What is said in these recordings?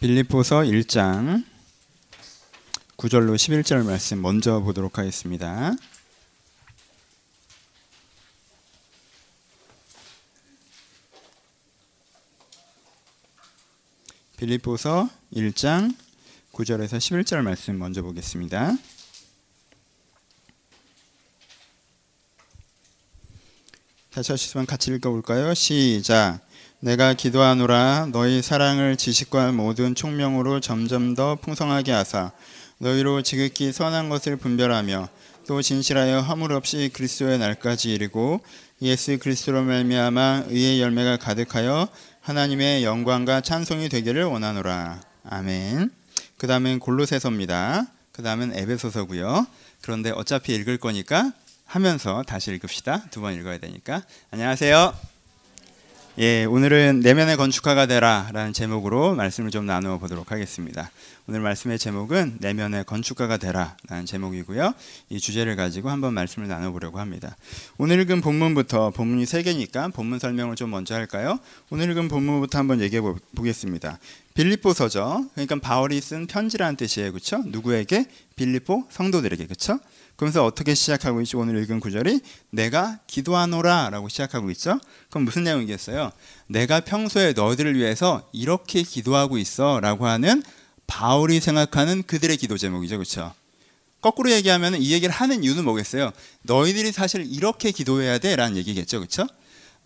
빌립보서 1장 9절로 11절 말씀 먼저 보도록 하겠습니다. 빌립보서 1장 9절에서 11절 말씀 먼저 보겠습니다. 다시 하시면 같이 읽어볼까요? 시작. 내가 기도하노라 너희 사랑을 지식과 모든 총명으로 점점 더 풍성하게 하사 너희로 지극히 선한 것을 분별하며 또 진실하여 허물 없이 그리스도의 날까지 이르고 예수 그리스도로 말미암아 의의 열매가 가득하여 하나님의 영광과 찬송이 되기를 원하노라. 아멘. 그 다음은 골로새서입니다. 그 다음은 에베소서고요. 그런데 어차피 읽을 거니까 하면서 다시 읽읍시다. 두 번 읽어야 되니까. 안녕하세요. 예, 오늘은 내면의 건축가가 되라라는 제목으로 말씀을 좀 나누어 보도록 하겠습니다. 오늘 말씀의 제목은 내면의 건축가가 되라라는 제목이고요. 이 주제를 가지고 한번 말씀을 나눠 보려고 합니다. 오늘 읽은 본문부터 본문이 세 개니까 본문 설명을 좀 먼저 할까요? 오늘 읽은 본문부터 한번 얘기해 보겠습니다. 빌립보서죠. 그러니까 바울이 쓴 편지라는 뜻이에요. 그렇죠? 누구에게? 빌립보 성도들에게. 그렇죠? 그러면서 어떻게 시작하고 있죠? 오늘 읽은 구절이 내가 기도하노라라고 시작하고 있죠. 그럼 무슨 내용이겠어요? 내가 평소에 너희들을 위해서 이렇게 기도하고 있어라고 하는 바울이 생각하는 그들의 기도 제목이죠. 그렇죠? 거꾸로 얘기하면 이 얘기를 하는 이유는 뭐겠어요? 너희들이 사실 이렇게 기도해야 돼라는 얘기겠죠. 그렇죠?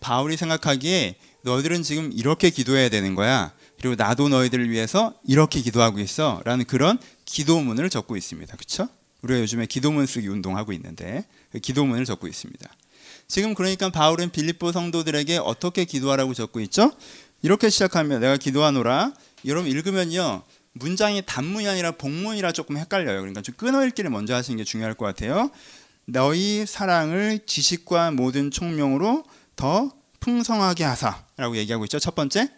바울이 생각하기에 너희들은 지금 이렇게 기도해야 되는 거야. 그리고 나도 너희들을 위해서 이렇게 기도하고 있어라는 그런 기도문을 적고 있습니다. 그렇죠? 우리가 요즘에 기도문 쓰기 운동하고 있는데 그 기도문을 적고 있습니다. 지금 그러니까 바울은 빌립보 성도들에게 어떻게 기도하라고 적고 있죠? 이렇게 시작하면 내가 기도하노라. 여러분 읽으면요. 문장이 단문이 아니라 복문이라 조금 헷갈려요. 그러니까 좀 끊어 읽기를 먼저 하시는 게 중요할 것 같아요. 너희 사랑을 지식과 모든 총명으로 더 풍성하게 하사라고 얘기하고 있죠. 첫 번째.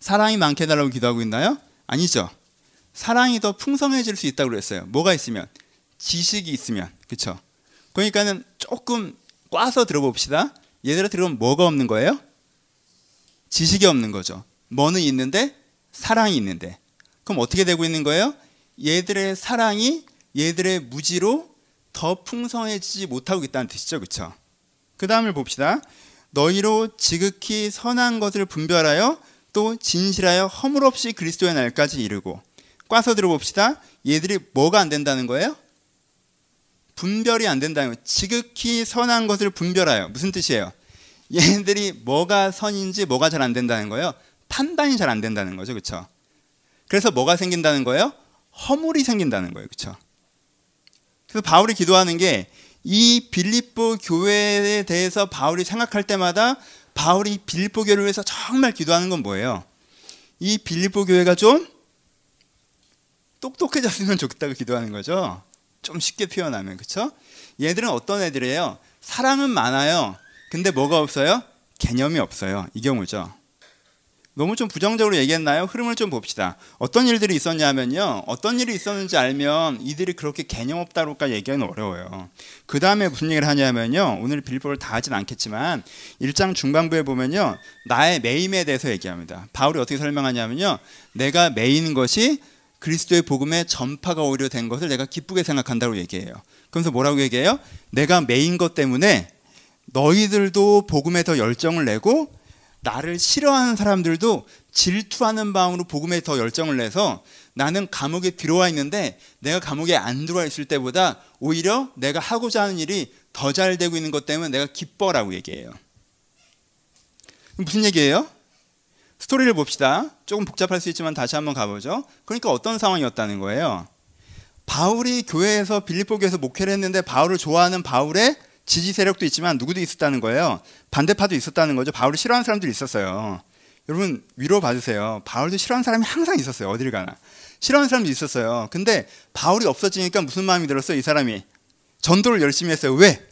사랑이 많게 달라고 기도하고 있나요? 아니죠. 사랑이 더 풍성해질 수 있다고 그랬어요. 뭐가 있으면 지식이 있으면 그렇죠. 그러니까는 조금 꽈서 들어봅시다. 얘들아 들으면 뭐가 없는 거예요? 지식이 없는 거죠. 뭐는 있는데 사랑이 있는데 그럼 어떻게 되고 있는 거예요? 얘들의 사랑이 얘들의 무지로 더 풍성해지지 못하고 있다는 뜻이죠. 그렇죠? 그 다음을 봅시다. 너희로 지극히 선한 것을 분별하여 또 진실하여 허물 없이 그리스도의 날까지 이르고 꽈서 들어봅시다. 얘들이 뭐가 안 된다는 거예요? 분별이 안 된다는 거예요. 지극히 선한 것을 분별하여. 무슨 뜻이에요? 얘들이 뭐가 선인지 뭐가 잘 안 된다는 거예요. 판단이 잘 안 된다는 거죠. 그렇죠? 그래서 뭐가 생긴다는 거예요? 허물이 생긴다는 거예요. 그렇죠? 그래서 바울이 기도하는 게 이 빌립보 교회에 대해서 바울이 생각할 때마다 바울이 빌립보 교회를 위해서 정말 기도하는 건 뭐예요? 이 빌립보 교회가 좀 똑똑해졌으면 좋겠다고 기도하는 거죠. 좀 쉽게 표현하면 그렇죠? 얘들은 어떤 애들이에요? 사랑은 많아요. 근데 뭐가 없어요? 개념이 없어요. 이 경우죠. 너무 좀 부정적으로 얘기했나요? 흐름을 좀 봅시다. 어떤 일들이 있었냐면요. 어떤 일이 있었는지 알면 이들이 그렇게 개념 없다로까지 얘기하기는 어려워요. 그 다음에 무슨 얘기를 하냐면요. 오늘 빌보를 다 하진 않겠지만 1장 중반부에 보면요. 나의 매임에 대해서 얘기합니다. 바울이 어떻게 설명하냐면요. 내가 매이는 것이 그리스도의 복음의 전파가 오히려 된 것을 내가 기쁘게 생각한다고 얘기해요. 그러면서 뭐라고 얘기해요? 내가 매인 것 때문에 너희들도 복음에 더 열정을 내고 나를 싫어하는 사람들도 질투하는 마음으로 복음에 더 열정을 내서 나는 감옥에 들어와 있는데 내가 감옥에 안 들어와 있을 때보다 오히려 내가 하고자 하는 일이 더 잘 되고 있는 것 때문에 내가 기뻐라고 얘기해요. 무슨 얘기예요? 스토리를 봅시다. 조금 복잡할 수 있지만 다시 한번 가보죠. 그러니까 어떤 상황이었다는 거예요. 바울이 교회에서 빌립보 교회에서 목회를 했는데 바울을 좋아하는 바울의 지지 세력도 있지만 누구도 있었다는 거예요. 반대파도 있었다는 거죠. 바울을 싫어하는 사람들이 있었어요. 여러분 위로 봐주세요. 바울도 싫어하는 사람이 항상 있었어요. 어디를 가나. 싫어하는 사람도 있었어요. 근데 바울이 없어지니까 무슨 마음이 들었어요? 이 사람이 전도를 열심히 했어요. 왜?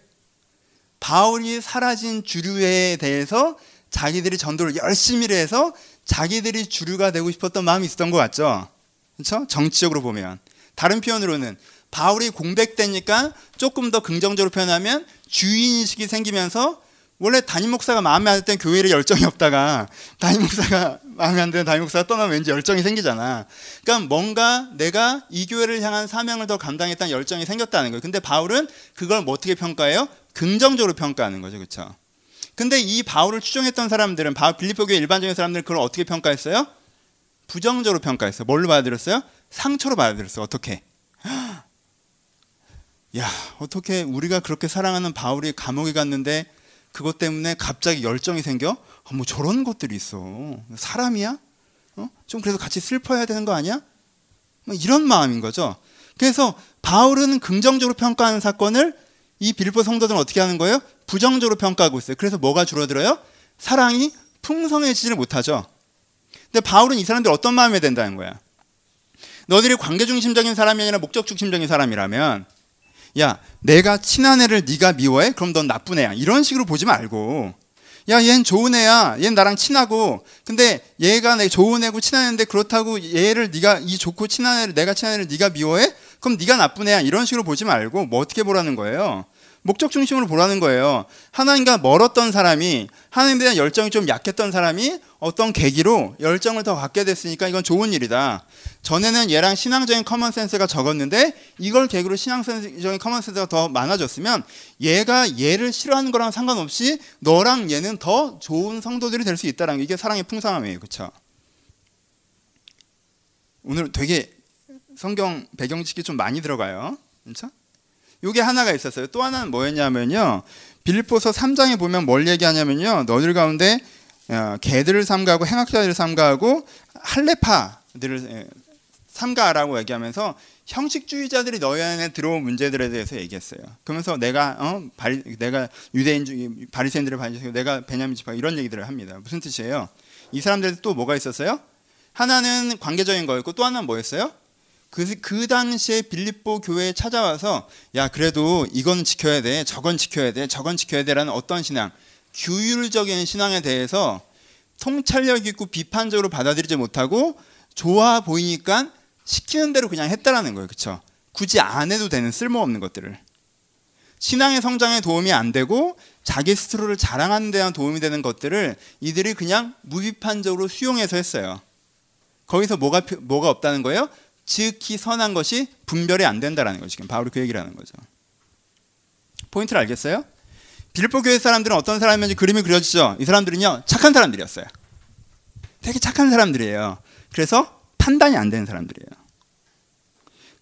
바울이 사라진 주류에 대해서 자기들이 전도를 열심히 해서 자기들이 주류가 되고 싶었던 마음이 있었던 것 같죠. 그렇죠? 정치적으로 보면 다른 표현으로는 바울이 공백되니까 조금 더 긍정적으로 표현하면 주인의식이 생기면서 원래 담임 목사가 마음에 안들땐 교회에 열정이 없다가 담임 목사가 마음에 안 드는 담임 목사가 떠나면 왠지 열정이 생기잖아. 그러니까 뭔가 내가 이 교회를 향한 사명을 더 감당했다는 열정이 생겼다는 거예요. 근데 바울은 그걸 뭐 어떻게 평가해요? 긍정적으로 평가하는 거죠. 그렇죠? 근데 이 바울을 추종했던 사람들은 바울 빌립보 교회 일반적인 사람들은 그걸 어떻게 평가했어요? 부정적으로 평가했어요. 뭘로 받아들였어요? 상처로 받아들였어요. 어떻게? 야, 어떻게 우리가 그렇게 사랑하는 바울이 감옥에 갔는데 그것 때문에 갑자기 열정이 생겨? 아, 뭐 저런 것들이 있어. 사람이야? 어? 좀 그래서 같이 슬퍼해야 되는 거 아니야? 뭐 이런 마음인 거죠. 그래서 바울은 긍정적으로 평가하는 사건을 이 빌보 성도들은 어떻게 하는 거예요? 부정적으로 평가하고 있어요. 그래서 뭐가 줄어들어요? 사랑이 풍성해지지를 못하죠. 근데 바울은 이 사람들 어떤 마음이 된다는 거야? 너들이 관계 중심적인 사람이 아니라 목적 중심적인 사람이라면 야, 내가 친한 애를 네가 미워해? 그럼 넌 나쁜 애야. 이런 식으로 보지 말고 야, 얜 좋은 애야. 얜 나랑 친하고. 근데 얘가 내 좋은 애고 친한 애인데 그렇다고 얘를 네가 이 좋고 친한 애를 내가 친한 애를 네가 미워해? 그럼 네가 나쁜 애야. 이런 식으로 보지 말고 뭐 어떻게 보라는 거예요? 목적 중심으로 보라는 거예요. 하나님과 멀었던 사람이 하나님에 대한 열정이 좀 약했던 사람이 어떤 계기로 열정을 더 갖게 됐으니까 이건 좋은 일이다. 전에는 얘랑 신앙적인 common sense가 적었는데 이걸 계기로 신앙적인 common sense가 더 많아졌으면 얘가 얘를 싫어하는 거랑 상관없이 너랑 얘는 더 좋은 성도들이 될 수 있다라는 게 이게 사랑의 풍성함이에요. 그렇죠? 오늘 되게 성경 배경지기 좀 많이 들어가요. 그렇죠? 요게 하나가 있었어요. 또 하나는 뭐였냐면요. 빌립보서 3장에 보면 뭘 얘기하냐면요. 너들 가운데 어, 개들을 삼가하고 행악자들을 삼가하고 할레파들을 예, 삼가라고 얘기하면서 형식주의자들이 너희 안에 들어온 문제들에 대해서 얘기했어요. 그러면서 내가 어 바리, 내가 유대인 바리새인들을 반지고 내가 베냐민 지파 이런 얘기들을 합니다. 무슨 뜻이에요? 이 사람들 또 뭐가 있었어요? 하나는 관계적인 거였고 또 하나는 뭐였어요? 그, 그 당시에 빌립보 교회에 찾아와서 야 그래도 이건 지켜야 돼 저건 지켜야 돼 저건 지켜야 돼라는 어떤 신앙 규율적인 신앙에 대해서 통찰력 있고 비판적으로 받아들이지 못하고 좋아 보이니까 시키는 대로 그냥 했다라는 거예요. 그렇죠 굳이 안 해도 되는 쓸모없는 것들을. 신앙의 성장에 도움이 안 되고 자기 스스로를 자랑하는 데한 도움이 되는 것들을 이들이 그냥 무비판적으로 수용해서 했어요. 거기서 뭐가 뭐가 없다는 거예요? 지극히 선한 것이 분별이 안 된다라는 거죠. 지금 바울이 그 얘기를 하는 거죠. 포인트를 알겠어요? 빌보 교회 사람들은 어떤 사람인지 그림이 그려지죠. 이 사람들은요 착한 사람들이었어요. 되게 착한 사람들이에요. 그래서 판단이 안 되는 사람들이에요.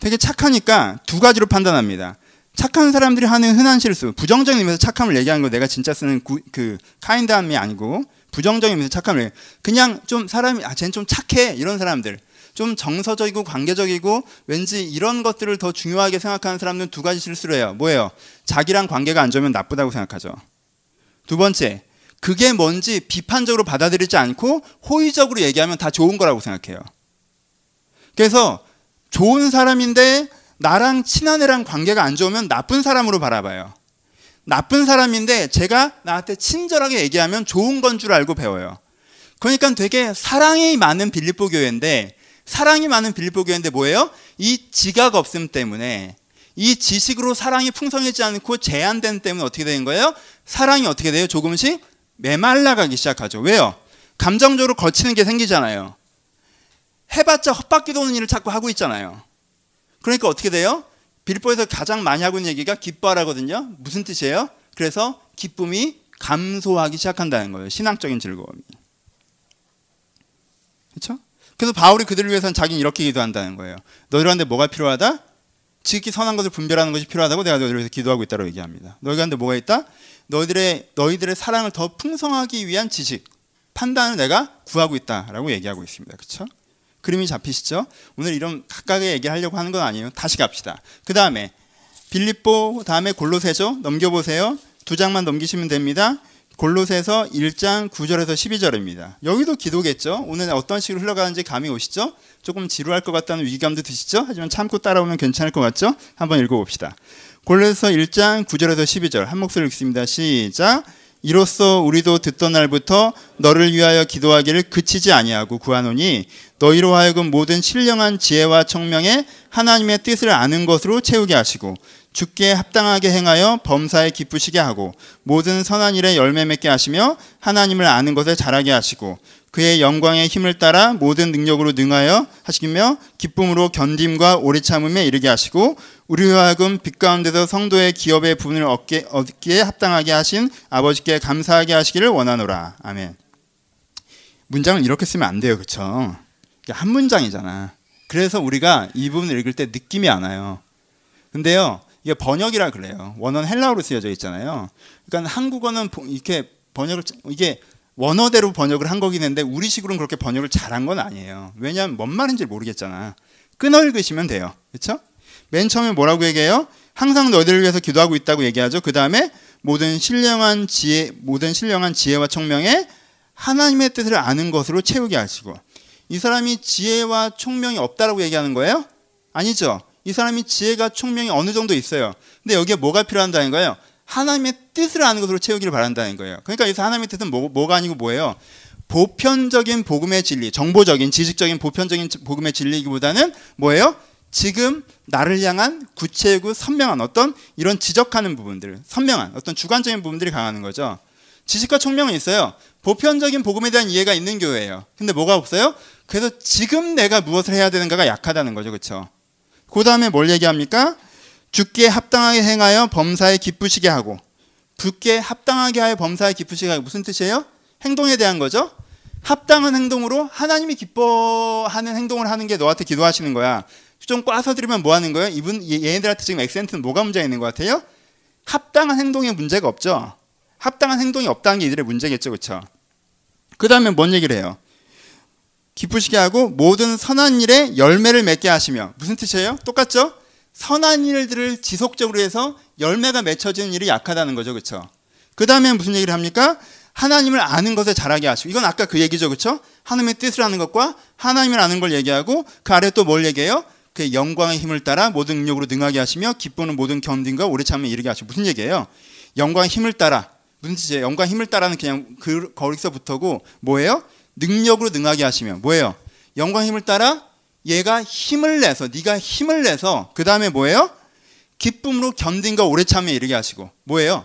되게 착하니까 두 가지로 판단합니다. 착한 사람들이 하는 흔한 실수, 부정적인 의미에서 착함을 얘기하는 거 내가 진짜 쓰는 구, 그 카인드함이 아니고 부정적인 의미에서 착함을 그냥 좀 사람이 아 쟤는 좀 착해 이런 사람들 좀 정서적이고 관계적이고 왠지 이런 것들을 더 중요하게 생각하는 사람들은 두 가지 실수를 해요. 뭐예요? 자기랑 관계가 안 좋으면 나쁘다고 생각하죠. 두 번째, 그게 뭔지 비판적으로 받아들이지 않고 호의적으로 얘기하면 다 좋은 거라고 생각해요. 그래서 좋은 사람인데 나랑 친한 애랑 관계가 안 좋으면 나쁜 사람으로 바라봐요. 나쁜 사람인데 제가 나한테 친절하게 얘기하면 좋은 건 줄 알고 배워요. 그러니까 되게 사랑이 많은 빌립보 교회인데 사랑이 많은 빌립보 교회인데 뭐예요? 이 지각 없음 때문에 이 지식으로 사랑이 풍성해지지 않고 제한된 때문에 어떻게 되는 거예요? 사랑이 어떻게 돼요? 조금씩 메말라가기 시작하죠. 왜요? 감정적으로 거치는 게 생기잖아요. 해봤자 헛바퀴 도는 일을 자꾸 하고 있잖아요. 그러니까 어떻게 돼요? 빌보에서 가장 많이 하고 있는 얘기가 기뻐하라거든요. 무슨 뜻이에요? 그래서 기쁨이 감소하기 시작한다는 거예요. 신앙적인 즐거움이. 그렇죠? 그래서 바울이 그들을 위해서는 자기는 이렇게 기도한다는 거예요. 너희한테 뭐가 필요하다? 지극히 선한 것을 분별하는 것이 필요하다고 내가 너희를 위해서 기도하고 있다고 얘기합니다. 너희한테 뭐가 있다? 너희들의 너희들의 사랑을 더 풍성하기 위한 지식, 판단을 내가 구하고 있다라고 얘기하고 있습니다. 그렇죠? 그림이 잡히시죠? 오늘 이런 각각의 얘기를 하려고 하는 건 아니에요. 다시 갑시다. 그 다음에 빌립보 다음에 골로새죠. 넘겨보세요. 두 장만 넘기시면 됩니다. 골로새서 1장 9절에서 12절입니다. 여기도 기도겠죠. 오늘 어떤 식으로 흘러가는지 감이 오시죠? 조금 지루할 것 같다는 위기감도 드시죠? 하지만 참고 따라오면 괜찮을 것 같죠? 한번 읽어봅시다. 골로새서 1장 9절에서 12절 한 목소리 읽습니다. 시작. 이로써 우리도 듣던 날부터 너를 위하여 기도하기를 그치지 아니하고 구하노니 너희로 하여금 모든 신령한 지혜와 청명에 하나님의 뜻을 아는 것으로 채우게 하시고 죽게 합당하게 행하여 범사에 기쁘시게 하고 모든 선한 일에 열매 맺게 하시며 하나님을 아는 것에 자라게 하시고 그의 영광의 힘을 따라 모든 능력으로 능하여 하시며 기쁨으로 견딤과 오래 참음에 이르게 하시고 우리와 하여금 빛 가운데서 성도의 기업의 부분을 얻게, 얻기에 합당하게 하신 아버지께 감사하게 하시기를 원하노라. 아멘. 문장을 이렇게 쓰면 안 돼요. 그렇죠? 한 문장이잖아. 그래서 우리가 이 부분을 읽을 때 느낌이 안 와요. 근데요. 이게 번역이라 그래요. 원어는 헬라어로 쓰여져 있잖아요. 그러니까 한국어는 이렇게 번역을 이게 원어대로 번역을 한 거긴 한데 우리식으로는 그렇게 번역을 잘한 건 아니에요. 왜냐하면 뭔 말인지 모르겠잖아. 끊어 읽으시면 돼요. 그렇죠? 맨 처음에 뭐라고 얘기해요? 항상 너희들을 위해서 기도하고 있다고 얘기하죠. 그 다음에 모든 신령한 지혜, 모든 신령한 지혜와 총명에 하나님의 뜻을 아는 것으로 채우게 하시고 이 사람이 지혜와 총명이 없다라고 얘기하는 거예요? 아니죠. 이 사람이 지혜가 총명이 어느 정도 있어요. 근데 여기에 뭐가 필요한다는 거예요? 하나님의 뜻을 아는 것으로 채우기를 바란다는 거예요. 그러니까 여기서 하나님의 뜻은 뭐, 뭐가 아니고 뭐예요? 보편적인 복음의 진리, 정보적인, 지식적인 보편적인 복음의 진리이기보다는 뭐예요? 지금 나를 향한 구체이고 선명한 어떤 이런 지적하는 부분들, 선명한 어떤 주관적인 부분들이 강하는 거죠. 지식과 총명은 있어요. 보편적인 복음에 대한 이해가 있는 교회예요. 근데 뭐가 없어요? 그래서 지금 내가 무엇을 해야 되는가가 약하다는 거죠. 그렇죠? 그 다음에 뭘 얘기합니까? 죽게 합당하게 행하여 범사에 기쁘시게 하고 죽게 합당하게 하여 범사에 기쁘시게 하고 무슨 뜻이에요? 행동에 대한 거죠. 합당한 행동으로 하나님이 기뻐하는 행동을 하는 게 너한테 기도하시는 거야. 좀 꽈서 들으면 뭐 하는 거예요? 이분 얘네들한테 지금 액센트는 뭐가 문제가 있는 것 같아요? 합당한 행동에 문제가 없죠. 합당한 행동이 없다는 게 이들의 문제겠죠, 그렇죠? 그 다음에 뭔 얘기를 해요? 기쁘시게 하고 모든 선한 일에 열매를 맺게 하시며 무슨 뜻이에요? 똑같죠? 선한 일들을 지속적으로 해서 열매가 맺혀지는 일이 약하다는 거죠. 그렇죠? 그 다음에 무슨 얘기를 합니까? 하나님을 아는 것에 잘하게 하시고 이건 아까 그 얘기죠. 그렇죠? 하나님의 뜻을 아는 것과 하나님을 아는 걸 얘기하고 그 아래 또 뭘 얘기해요? 그 영광의 힘을 따라 모든 능력으로 능하게 하시며 기쁨은 모든 견딘과 오래 참음에 이르게 하시고 무슨 얘기예요? 영광의 힘을 따라 무슨 뜻이에요? 영광의 힘을 따라는 그냥 그 거기서부터고 뭐예요? 능력으로 능하게 하시며 뭐예요? 영광 힘을 따라 얘가 힘을 내서 네가 힘을 내서 그 다음에 뭐예요? 기쁨으로 견딘과 오래 참에 이르게 하시고 뭐예요?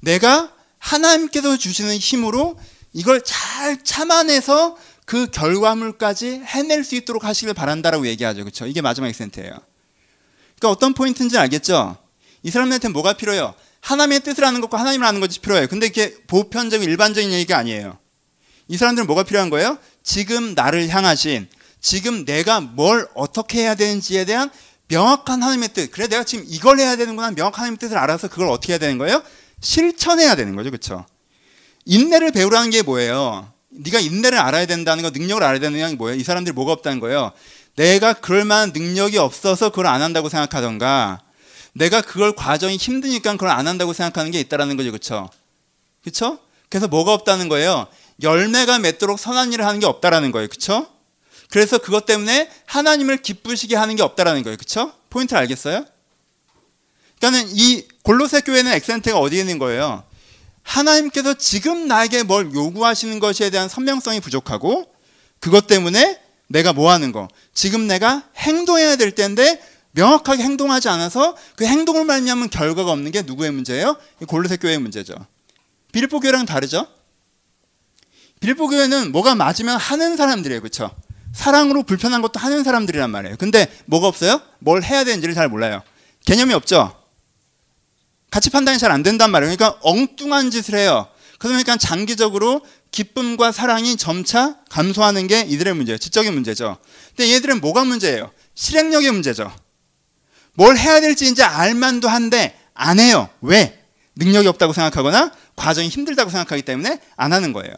내가 하나님께서 주시는 힘으로 이걸 잘 참아내서 그 결과물까지 해낼 수 있도록 하시길 바란다라고 얘기하죠. 그렇죠? 이게 마지막 액센트예요. 그러니까 어떤 포인트인지 알겠죠? 이 사람한테 뭐가 필요해요? 하나님의 뜻을 아는 것과 하나님을 아는 것이 필요해요. 근데 이게 보편적인 일반적인 얘기가 아니에요. 이 사람들은 뭐가 필요한 거예요? 지금 나를 향하신 지금 내가 뭘 어떻게 해야 되는지에 대한 명확한 하나님의 뜻. 그래 내가 지금 이걸 해야 되는구나. 명확한 하나님의 뜻을 알아서 그걸 어떻게 해야 되는 거예요? 실천해야 되는 거죠. 그렇죠? 인내를 배우라는 게 뭐예요? 네가 인내를 알아야 된다는 거, 능력을 알아야 되는 게 뭐예요? 이 사람들이 뭐가 없다는 거예요? 내가 그럴 만한 능력이 없어서 그걸 안 한다고 생각하던가 내가 그걸 과정이 힘드니까 그걸 안 한다고 생각하는 게 있다라는 거죠. 그렇죠? 그렇죠? 그래서 뭐가 없다는 거예요? 열매가 맺도록 선한 일을 하는 게 없다라는 거예요. 그렇죠? 그래서 그것 때문에 하나님을 기쁘시게 하는 게 없다라는 거예요. 그렇죠? 포인트를 알겠어요? 그러니까는 이 골로새 교회는 액센트가 어디에 있는 거예요? 하나님께서 지금 나에게 뭘 요구하시는 것에 대한 선명성이 부족하고 그것 때문에 내가 뭐 하는 거 지금 내가 행동해야 될 때인데 명확하게 행동하지 않아서 그 행동을 말미암은 결과가 없는 게 누구의 문제예요? 골로새 교회의 문제죠. 빌립보 교회랑 다르죠? 빌보 교회는 뭐가 맞으면 하는 사람들이에요. 그렇죠? 사랑으로 불편한 것도 하는 사람들이란 말이에요. 근데 뭐가 없어요? 뭘 해야 되는지를 잘 몰라요. 개념이 없죠? 가치 판단이 잘 안 된단 말이에요. 그러니까 엉뚱한 짓을 해요. 그러니까 장기적으로 기쁨과 사랑이 점차 감소하는 게 이들의 문제예요. 지적인 문제죠. 근데 얘들은 뭐가 문제예요? 실행력의 문제죠. 뭘 해야 될지 이제 알만도 한데 안 해요. 왜? 능력이 없다고 생각하거나 과정이 힘들다고 생각하기 때문에 안 하는 거예요.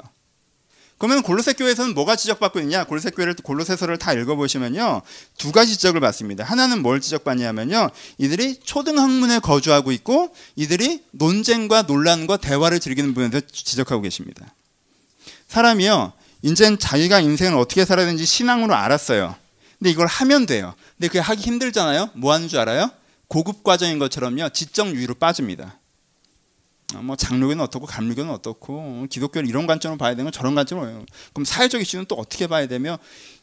그러면 골로새 교회에서는 뭐가 지적받고 있냐? 골로새 교회를 골로새서를 다 읽어보시면요 두 가지 지적을 받습니다. 하나는 뭘 지적받냐면요 이들이 초등학문에 거주하고 있고 이들이 논쟁과 논란과 대화를 즐기는 부분에서 지적하고 계십니다. 사람이요 이젠 자기가 인생을 어떻게 살아야 되는지 신앙으로 알았어요. 근데 이걸 하면 돼요. 근데 그게 하기 힘들잖아요. 뭐 하는 줄 알아요? 고급 과정인 것처럼요 지적 유의로 빠집니다. 어, 뭐 장로교는 어떻고 감리교는 어떻고 기독교는 이런 관점으로 봐야 되면 저런 관점으로 그럼 사회적 이슈는 또 어떻게 봐야 되며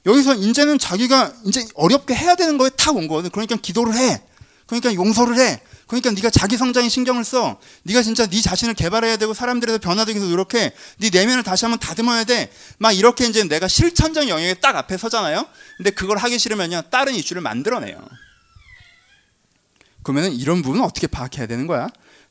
여기서 이제는 자기가 이제 어렵게 해야 되는 거에 탁 온 거거든. 그러니까 기도를 해. 그러니까 용서를 해. 그러니까 네가 자기 성장에 신경을 써. 네가 진짜 네 자신을 개발해야 되고 사람들에서 변화되기 위해서 노력해. 네 내면을 다시 한번 다듬어야 돼. 막 이렇게 이제 내가 실천적 영역에 딱 앞에 서잖아요. 근데 그걸 하기 싫으면요. 다른 이슈를 만들어내요. 그러면 이런 부분은 어떻게 파악해야 되는 거야?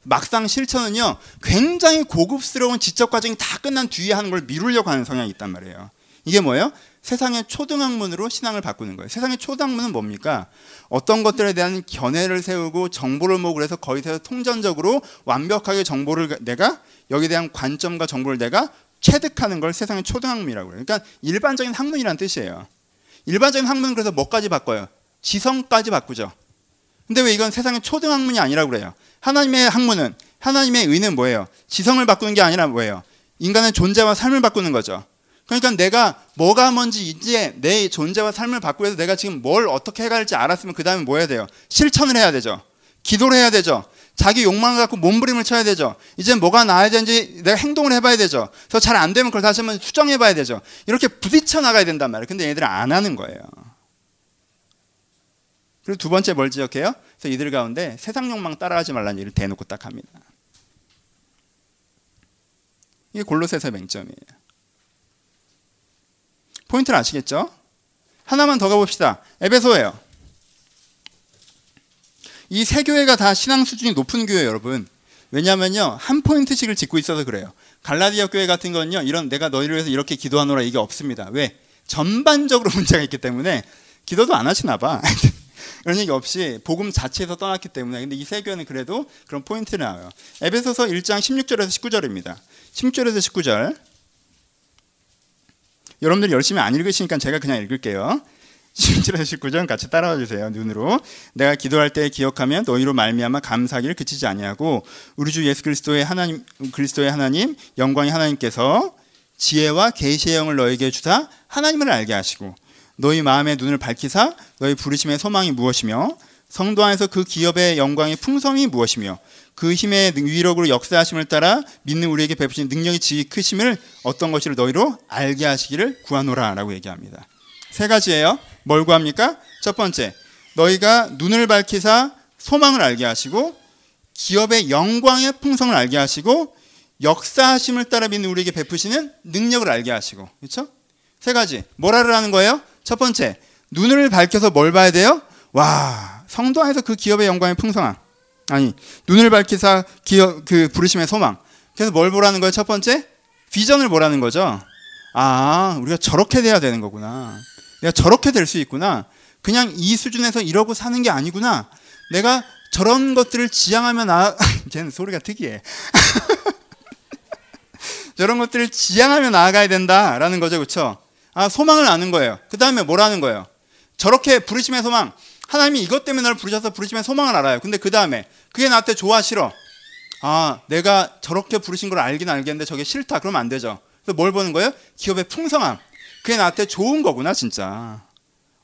막상 실천은요. 굉장히 고급스러운 지적 과정이 다 끝난 뒤에 하는 걸 미루려고 하는 성향이 있단 말이에요. 이게 뭐예요? 세상의 초등학문으로 신앙을 바꾸는 거예요. 세상의 초등학문은 뭡니까? 어떤 것들에 대한 견해를 세우고 정보를 모으고 해서 거기서 통전적으로 완벽하게 정보를 내가 여기에 대한 관점과 정보를 내가 체득하는 걸 세상의 초등학문이라고 그래요. 그러니까 일반적인 학문이란 뜻이에요. 일반적인 학문은 그래서 뭐까지 바꿔요? 지성까지 바꾸죠. 근데 왜 이건 세상의 초등학문이 아니라고 그래요? 하나님의 학문은 하나님의 의는 뭐예요? 지성을 바꾸는 게 아니라 뭐예요? 인간의 존재와 삶을 바꾸는 거죠. 그러니까 내가 뭐가 뭔지 이제 내 존재와 삶을 바꾸기 위해서 내가 지금 뭘 어떻게 해야 할지 알았으면 그 다음에 뭐 해야 돼요? 실천을 해야 되죠. 기도를 해야 되죠. 자기 욕망을 갖고 몸부림을 쳐야 되죠. 이제 뭐가 나아야 되는지 내가 행동을 해봐야 되죠. 그래서 잘 안 되면 그걸 다시 한번 수정해봐야 되죠. 이렇게 부딪혀 나가야 된단 말이에요. 근데 얘들은 안 하는 거예요. 그리고 두 번째 뭘 지적해요? 그래서 이들 가운데 세상 욕망 따라하지 말라는 얘기를 대놓고 딱 합니다. 이게 골로새서 맹점이에요. 포인트를 아시겠죠? 하나만 더 가봅시다. 에베소예요. 이 세 교회가 다 신앙 수준이 높은 교회 여러분. 왜냐하면요 한 포인트씩을 짚고 있어서 그래요. 갈라디아 교회 같은 건요 이런 내가 너희를 위해서 이렇게 기도하노라 이게 없습니다. 왜? 전반적으로 문제가 있기 때문에 기도도 안 하시나 봐. 그런 얘기 없이 복음 자체에서 떠났기 때문에 근데 이 세 교회는 그래도 그런 포인트를 나와요. 에베소서 1장 16절에서 19절입니다. 16절에서 19절 여러분들이 열심히 안 읽으시니까 제가 그냥 읽을게요. 17절 19절 같이 따라와 주세요. 눈으로 내가 기도할 때 기억하면 너희로 말미암아 감사하기를 그치지 아니하고 우리 주 예수 그리스도의 하나님 그리스도의 하나님 영광의 하나님께서 지혜와 계시의 영을 너에게 주사 하나님을 알게 하시고 너희 마음의 눈을 밝히사 너희 부르심의 소망이 무엇이며 성도 안에서 그 기업의 영광의 풍성이 무엇이며 그 힘의 위력으로 역사하심을 따라 믿는 우리에게 베푸신 능력이 지히 크심을 어떤 것을 너희로 알게 하시기를 구하노라라고 얘기합니다. 세 가지예요. 뭘 구합니까? 첫 번째, 너희가 눈을 밝히사 소망을 알게 하시고 기업의 영광의 풍성을 알게 하시고 역사하심을 따라 믿는 우리에게 베푸시는 능력을 알게 하시고 그렇죠? 세 가지. 뭐라를 하는 거예요? 첫 번째, 눈을 밝혀서 뭘 봐야 돼요? 와, 성도 안에서 그 기업의 영광의 풍성함. 아니 눈을 밝히사 기어, 그 부르심의 소망. 그래서 뭘 보라는 거예요? 첫 번째 비전을 보라는 거죠. 아 우리가 저렇게 돼야 되는 거구나. 내가 저렇게 될 수 있구나. 그냥 이 수준에서 이러고 사는 게 아니구나. 내가 저런 것들을 지향하며 나 쟤는 소리가 특이해. 저런 것들을 지향하며 나아가야 된다라는 거죠, 그렇죠? 아 소망을 아는 거예요. 그 다음에 뭐라는 거예요? 저렇게 부르심의 소망. 하나님이 이것 때문에 나를 부르셔서 부르시면 소망을 알아요. 근데 그 다음에 그게 나한테 좋아 싫어. 아, 내가 저렇게 부르신 걸 알긴 알겠는데 저게 싫다. 그러면 안 되죠. 그래서 뭘 보는 거예요? 기업의 풍성함. 그게 나한테 좋은 거구나, 진짜.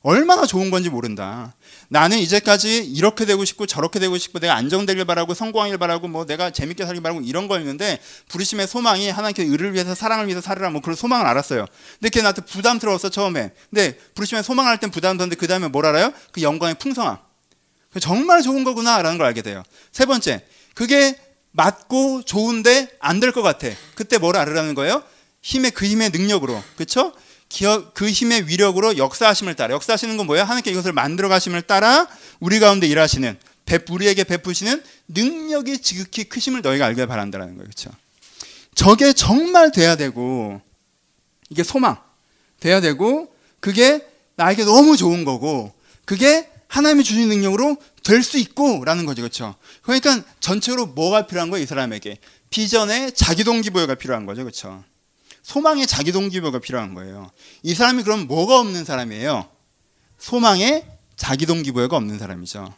얼마나 좋은 건지 모른다. 나는 이제까지 이렇게 되고 싶고 저렇게 되고 싶고 내가 안정되길 바라고 성공하길 바라고 뭐 내가 재밌게 살길 바라고 이런 거였는데 부르심의 소망이 하나님께 의를 위해서 사랑을 위해서 살으라 뭐 그런 소망을 알았어요. 근데 그게 나한테 부담스러웠어 처음에. 근데 부르심의 소망할 땐 부담스러운데 그 다음에 뭘 알아요? 그 영광의 풍성함. 정말 좋은 거구나라는 걸 알게 돼요. 세 번째, 그게 맞고 좋은데 안 될 것 같아. 그때 뭘 알으라는 거예요? 힘의 그 힘의 능력으로, 그렇죠? 그 힘의 위력으로 역사하심을 따라 역사하시는 건 뭐예요? 하나님께 이것을 만들어 가심을 따라 우리 가운데 일하시는 우리에게 베푸시는 능력이 지극히 크심을 너희가 알길 바란다는 거예요. 그렇죠? 저게 정말 돼야 되고 이게 소망 돼야 되고 그게 나에게 너무 좋은 거고 그게 하나님이 주신 능력으로 될 수 있고라는 거죠. 그렇죠? 그러니까 전체로 뭐가 필요한 거예요, 이 사람에게? 비전의 자기 동기부여가 필요한 거죠. 그렇죠? 소망의 자기 동기부여가 필요한 거예요. 이 사람이 그럼 뭐가 없는 사람이에요? 소망의 자기 동기부여가 없는 사람이죠.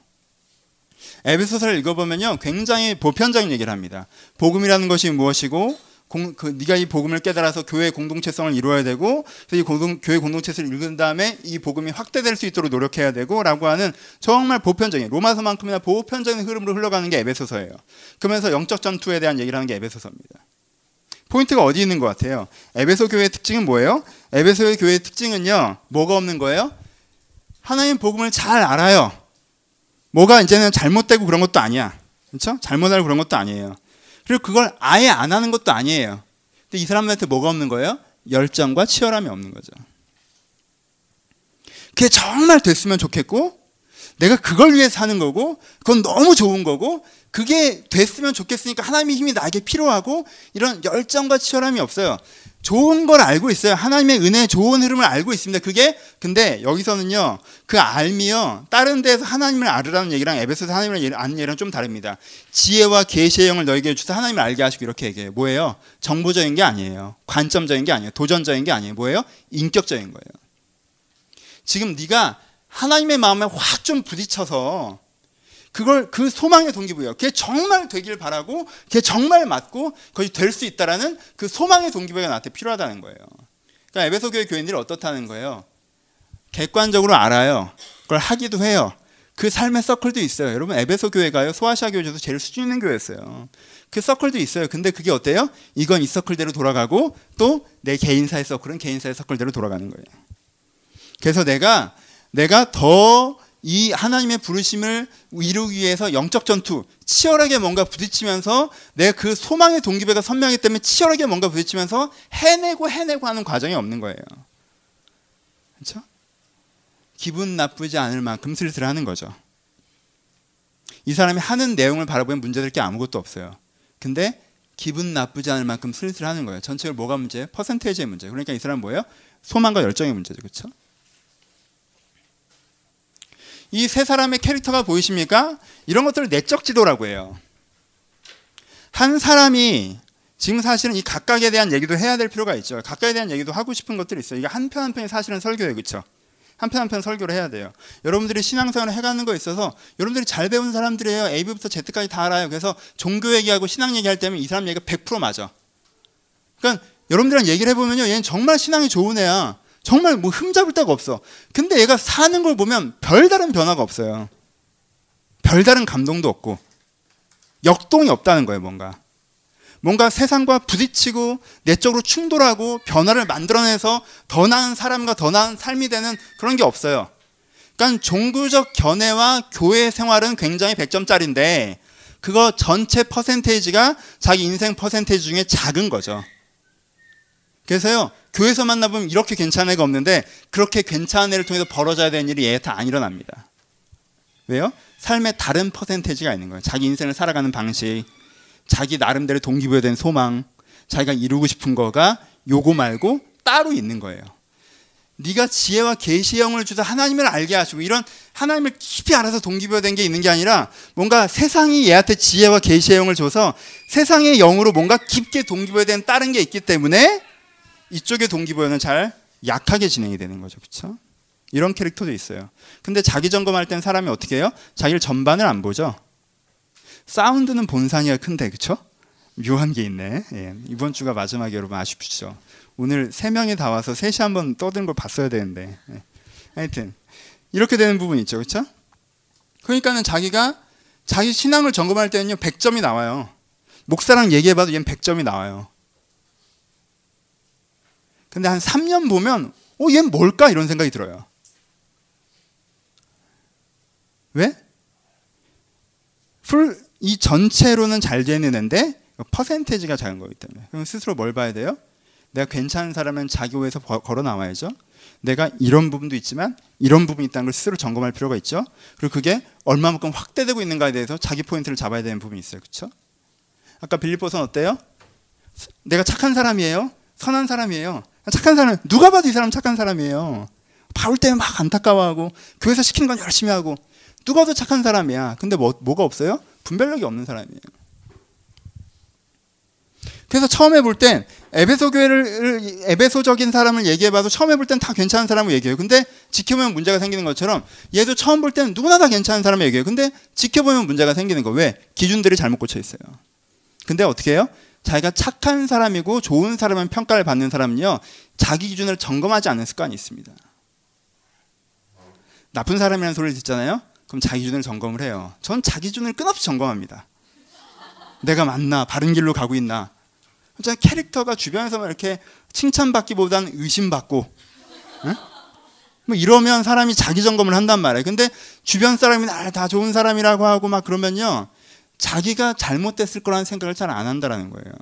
에베소서를 읽어보면요, 굉장히 보편적인 얘기를 합니다. 복음이라는 것이 무엇이고, 공, 그, 네가 이 복음을 깨달아서 교회 공동체성을 이루어야 되고, 이 공동, 교회 공동체를 이룬 다음에 이 복음이 확대될 수 있도록 노력해야 되고라고 하는 정말 보편적인 로마서만큼이나 보편적인 흐름으로 흘러가는 게 에베소서예요. 그러면서 영적 전투에 대한 얘기를 하는 게 에베소서입니다. 포인트가 어디 있는 것 같아요? 에베소 교회의 특징은 뭐예요? 에베소의 교회의 특징은요, 뭐가 없는 거예요? 하나님 복음을 잘 알아요. 뭐가 이제는 잘못되고 그런 것도 아니야. 그렇죠? 잘못하고 그런 것도 아니에요. 그리고 그걸 아예 안 하는 것도 아니에요. 근데 이 사람들한테 뭐가 없는 거예요? 열정과 치열함이 없는 거죠. 그게 정말 됐으면 좋겠고 내가 그걸 위해 사는 거고 그건 너무 좋은 거고 그게 됐으면 좋겠으니까 하나님의 힘이 나에게 필요하고 이런 열정과 치열함이 없어요. 좋은 걸 알고 있어요. 하나님의 은혜 좋은 흐름을 알고 있습니다. 그게 근데 여기서는요. 그 알미요. 다른 데서 하나님을 알으라는 얘기랑 에베소서 하나님을 아는 얘기랑 좀 다릅니다. 지혜와 계시의 영을 너에게 주사 하나님을 알게 하시고 이렇게 얘기해요. 뭐예요? 정보적인 게 아니에요. 관점적인 게 아니에요. 도전적인 게 아니에요. 뭐예요? 인격적인 거예요. 지금 네가 하나님의 마음에 확 좀 부딪혀서 그걸 그 소망의 동기부여. 그게 정말 되길 바라고, 그게 정말 맞고, 거기 될수 있다라는 그 소망의 동기부여가 나한테 필요하다는 거예요. 그러니까 에베소 교회 교인들이 어떻다는 거예요? 객관적으로 알아요. 그걸 하기도 해요. 그 삶의 서클도 있어요. 여러분 에베소 교회가요 소아시아 교회에서 제일 수준 있는 교회였어요. 그 서클도 있어요. 근데 그게 어때요? 이건 이 서클대로 돌아가고 또 내 개인사의 서클은 개인사의 서클대로 돌아가는 거예요. 그래서 내가 내가 더 이 하나님의 부르심을 이루기 위해서 영적 전투 치열하게 뭔가 부딪히면서 내 그 소망의 동기부여가 선명하기 때문에 치열하게 뭔가 부딪히면서 해내고 해내고 하는 과정이 없는 거예요. 그렇죠? 기분 나쁘지 않을 만큼 슬슬 하는 거죠. 이 사람이 하는 내용을 바라보면 문제될 게 아무것도 없어요. 근데 기분 나쁘지 않을 만큼 슬슬 하는 거예요. 전체적으로 뭐가 문제예요? 퍼센테이지의 문제. 그러니까 이 사람 뭐예요? 소망과 열정의 문제죠. 그렇죠? 이 세 사람의 캐릭터가 보이십니까? 이런 것들을 내적 지도라고 해요. 한 사람이 지금 사실은 이 각각에 대한 얘기도 해야 될 필요가 있죠. 각각에 대한 얘기도 하고 싶은 것들이 있어요. 이게 한편 한 편이 사실은 설교예요. 그렇죠? 한편 한편 설교를 해야 돼요. 여러분들이 신앙생활을 해가는 거 있어서 여러분들이 잘 배운 사람들이에요. A부터 Z까지 다 알아요. 그래서 종교 얘기하고 신앙 얘기할 때면 이 사람 얘기가 100% 맞아. 그러니까 여러분들이랑 얘기를 해보면요. 얘는 정말 신앙이 좋은 애야. 정말 뭐 흠잡을 데가 없어. 근데 얘가 사는 걸 보면 별다른 변화가 없어요. 별다른 감동도 없고 역동이 없다는 거예요, 뭔가. 뭔가 세상과 부딪히고 내적으로 충돌하고 변화를 만들어내서 더 나은 사람과 더 나은 삶이 되는 그런 게 없어요. 그러니까 종교적 견해와 교회 생활은 굉장히 100점짜리인데 그거 전체 퍼센테이지가 자기 인생 퍼센테이지 중에 작은 거죠. 그래서요, 교회에서 만나보면 이렇게 괜찮은 애가 없는데 그렇게 괜찮은 애를 통해서 벌어져야 되는 일이 얘한테 안 일어납니다. 왜요? 삶에 다른 퍼센테이지가 있는 거예요. 자기 인생을 살아가는 방식, 자기 나름대로 동기부여된 소망, 자기가 이루고 싶은 거가 요거 말고 따로 있는 거예요. 네가 지혜와 계시의 영을 주사 하나님을 알게 하시고 이런 하나님을 깊이 알아서 동기부여된 게 있는 게 아니라 뭔가 세상이 얘한테 지혜와 계시의 영을 줘서 세상의 영으로 뭔가 깊게 동기부여된 다른 게 있기 때문에 이쪽의 동기부여는 잘 약하게 진행이 되는 거죠. 그렇죠? 이런 캐릭터도 있어요. 근데 자기 점검할 땐 사람이 어떻게 해요? 자기를 전반을 안 보죠. 사운드는 본산이가 큰데 그렇죠? 묘한 게 있네. 예. 이번 주가 마지막에 여러분 아쉽죠. 오늘 세 명이 다 와서 셋이 한번 떠드는 걸 봤어야 되는데. 예. 하여튼 이렇게 되는 부분이 있죠. 그렇죠? 그러니까는 자기가 자기 신앙을 점검할 때는요 100점이 나와요. 목사랑 얘기해 봐도 얘는 100점이 나와요. 근데 한 3년 보면 어, 얘는 뭘까? 이런 생각이 들어요. 왜? 풀, 이 전체로는 잘 되는 애인데 퍼센테이지가 작은 거기 때문에. 그럼 스스로 뭘 봐야 돼요? 내가 괜찮은 사람은 자기호에서 걸어 나와야죠. 내가 이런 부분도 있지만 이런 부분이 있다는 걸 스스로 점검할 필요가 있죠. 그리고 그게 얼마만큼 확대되고 있는가에 대해서 자기 포인트를 잡아야 되는 부분이 있어요. 그렇죠? 아까 빌립보선 어때요? 내가 착한 사람이에요. 선한 사람이에요. 착한 사람, 누가 봐도 이 사람 착한 사람이에요. 바울 때문에 막 안타까워하고 교회에서 시키는 건 열심히 하고 누가 봐도 착한 사람이야. 근데 뭐, 뭐가 없어요? 분별력이 없는 사람이에요. 그래서 처음에 볼 땐 에베소 교회를 에베소적인 사람을 얘기해봐도 처음에 볼 땐 다 괜찮은 사람을 얘기해요. 근데 지켜보면 문제가 생기는 것처럼 얘도 처음 볼 때는 누구나 다 괜찮은 사람을 얘기해요. 근데 지켜보면 문제가 생기는 거 왜? 기준들이 잘못 꽂혀 있어요. 근데 어떻게 해요? 자기가 착한 사람이고 좋은 사람은 평가를 받는 사람은요, 자기 기준을 점검하지 않는 습관이 있습니다. 나쁜 사람이라는 소리를 듣잖아요? 그럼 자기 기준을 점검을 해요. 전 자기 기준을 끊없이 점검합니다. 내가 맞나? 바른 길로 가고 있나? 진짜 캐릭터가 주변에서 이렇게 칭찬받기보다는 의심받고, 응? 뭐 이러면 사람이 자기 점검을 한단 말이에요. 근데 주변 사람이 날다 좋은 사람이라고 하고 막 그러면요. 자기가 잘못됐을 거라는 생각을 잘 안 한다라는 거예요.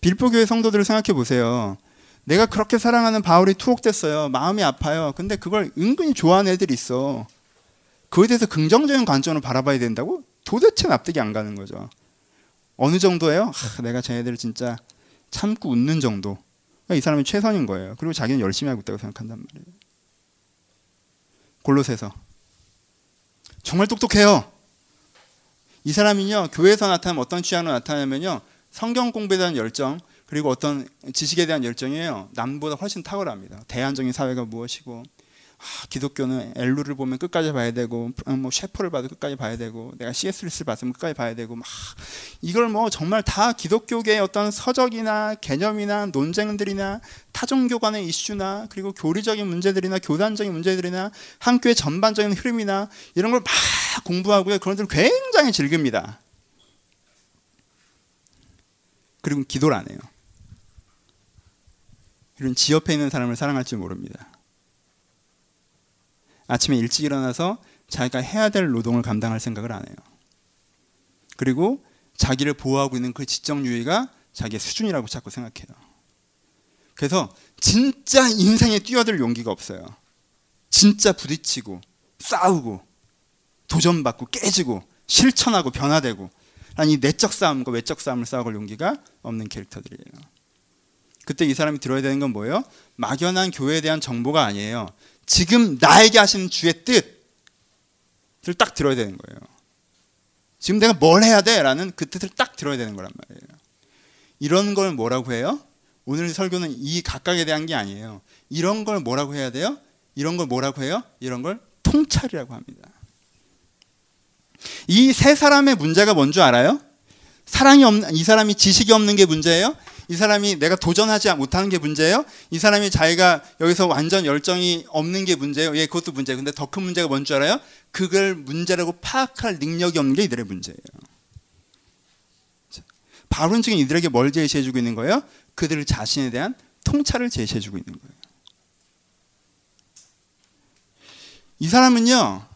빌보 교회 성도들을 생각해 보세요. 내가 그렇게 사랑하는 바울이 투옥됐어요. 마음이 아파요. 근데 그걸 은근히 좋아하는 애들이 있어. 그에 대해서 긍정적인 관점으로 바라봐야 된다고? 도대체 납득이 안 가는 거죠. 어느 정도예요? 하, 내가 쟤네들을 진짜 참고 웃는 정도. 이 사람이 최선인 거예요. 그리고 자기는 열심히 하고 있다고 생각한단 말이에요. 골로새서 정말 똑똑해요. 이 사람이요 교회에서 나타나면 어떤 취향으로 나타나면요 성경 공부에 대한 열정 그리고 어떤 지식에 대한 열정이에요 남보다 훨씬 탁월합니다. 대안적인 사회가 무엇이고 아, 기독교는 엘루를 보면 끝까지 봐야 되고 뭐 셰퍼를 봐도 끝까지 봐야 되고 내가 C.S. 리스를 봤으면 끝까지 봐야 되고 막 이걸 뭐 정말 다 기독교계의 어떤 서적이나 개념이나 논쟁들이나 타종교 간의 이슈나 그리고 교리적인 문제들이나 교단적인 문제들이나 한 교회 전반적인 흐름이나 이런 걸 막 공부하고요 그런 들 굉장히 즐깁니다. 그리고 기도를 안 해요. 이런 지 옆에 있는 사람을 사랑할 줄 모릅니다. 아침에 일찍 일어나서 자기가 해야 될 노동을 감당할 생각을 안 해요. 그리고 자기를 보호하고 있는 그 지적 유의가 자기의 수준이라고 자꾸 생각해요. 그래서 진짜 인생에 뛰어들 용기가 없어요. 진짜 부딪히고 싸우고 도전받고 깨지고 실천하고 변화되고 아니 내적 싸움과 외적 싸움을 싸워볼 용기가 없는 캐릭터들이에요. 그때 이 사람이 들어야 되는 건 뭐예요? 막연한 교회에 대한 정보가 아니에요. 지금 나에게 하시는 주의 뜻을 딱 들어야 되는 거예요. 지금 내가 뭘 해야 돼? 라는 그 뜻을 딱 들어야 되는 거란 말이에요. 이런 걸 뭐라고 해요? 오늘 설교는 이 각각에 대한 게 아니에요. 이런 걸 뭐라고 해야 돼요? 이런 걸 뭐라고 해요? 이런 걸 통찰이라고 합니다. 이 세 사람의 문제가 뭔 줄 알아요? 사랑이 없는 이 사람이 지식이 없는 게 문제예요. 이 사람이 내가 도전하지 못하는 게 문제예요? 이 사람이 자기가 여기서 완전 열정이 없는 게 문제예요? 예, 그것도 문제예요. 근데 더 큰 문제가 뭔 줄 알아요? 그걸 문제라고 파악할 능력이 없는 게 이들의 문제예요. 바울은 지금 이들에게 뭘 제시해주고 있는 거예요? 그들 자신에 대한 통찰을 제시해주고 있는 거예요. 이 사람은요,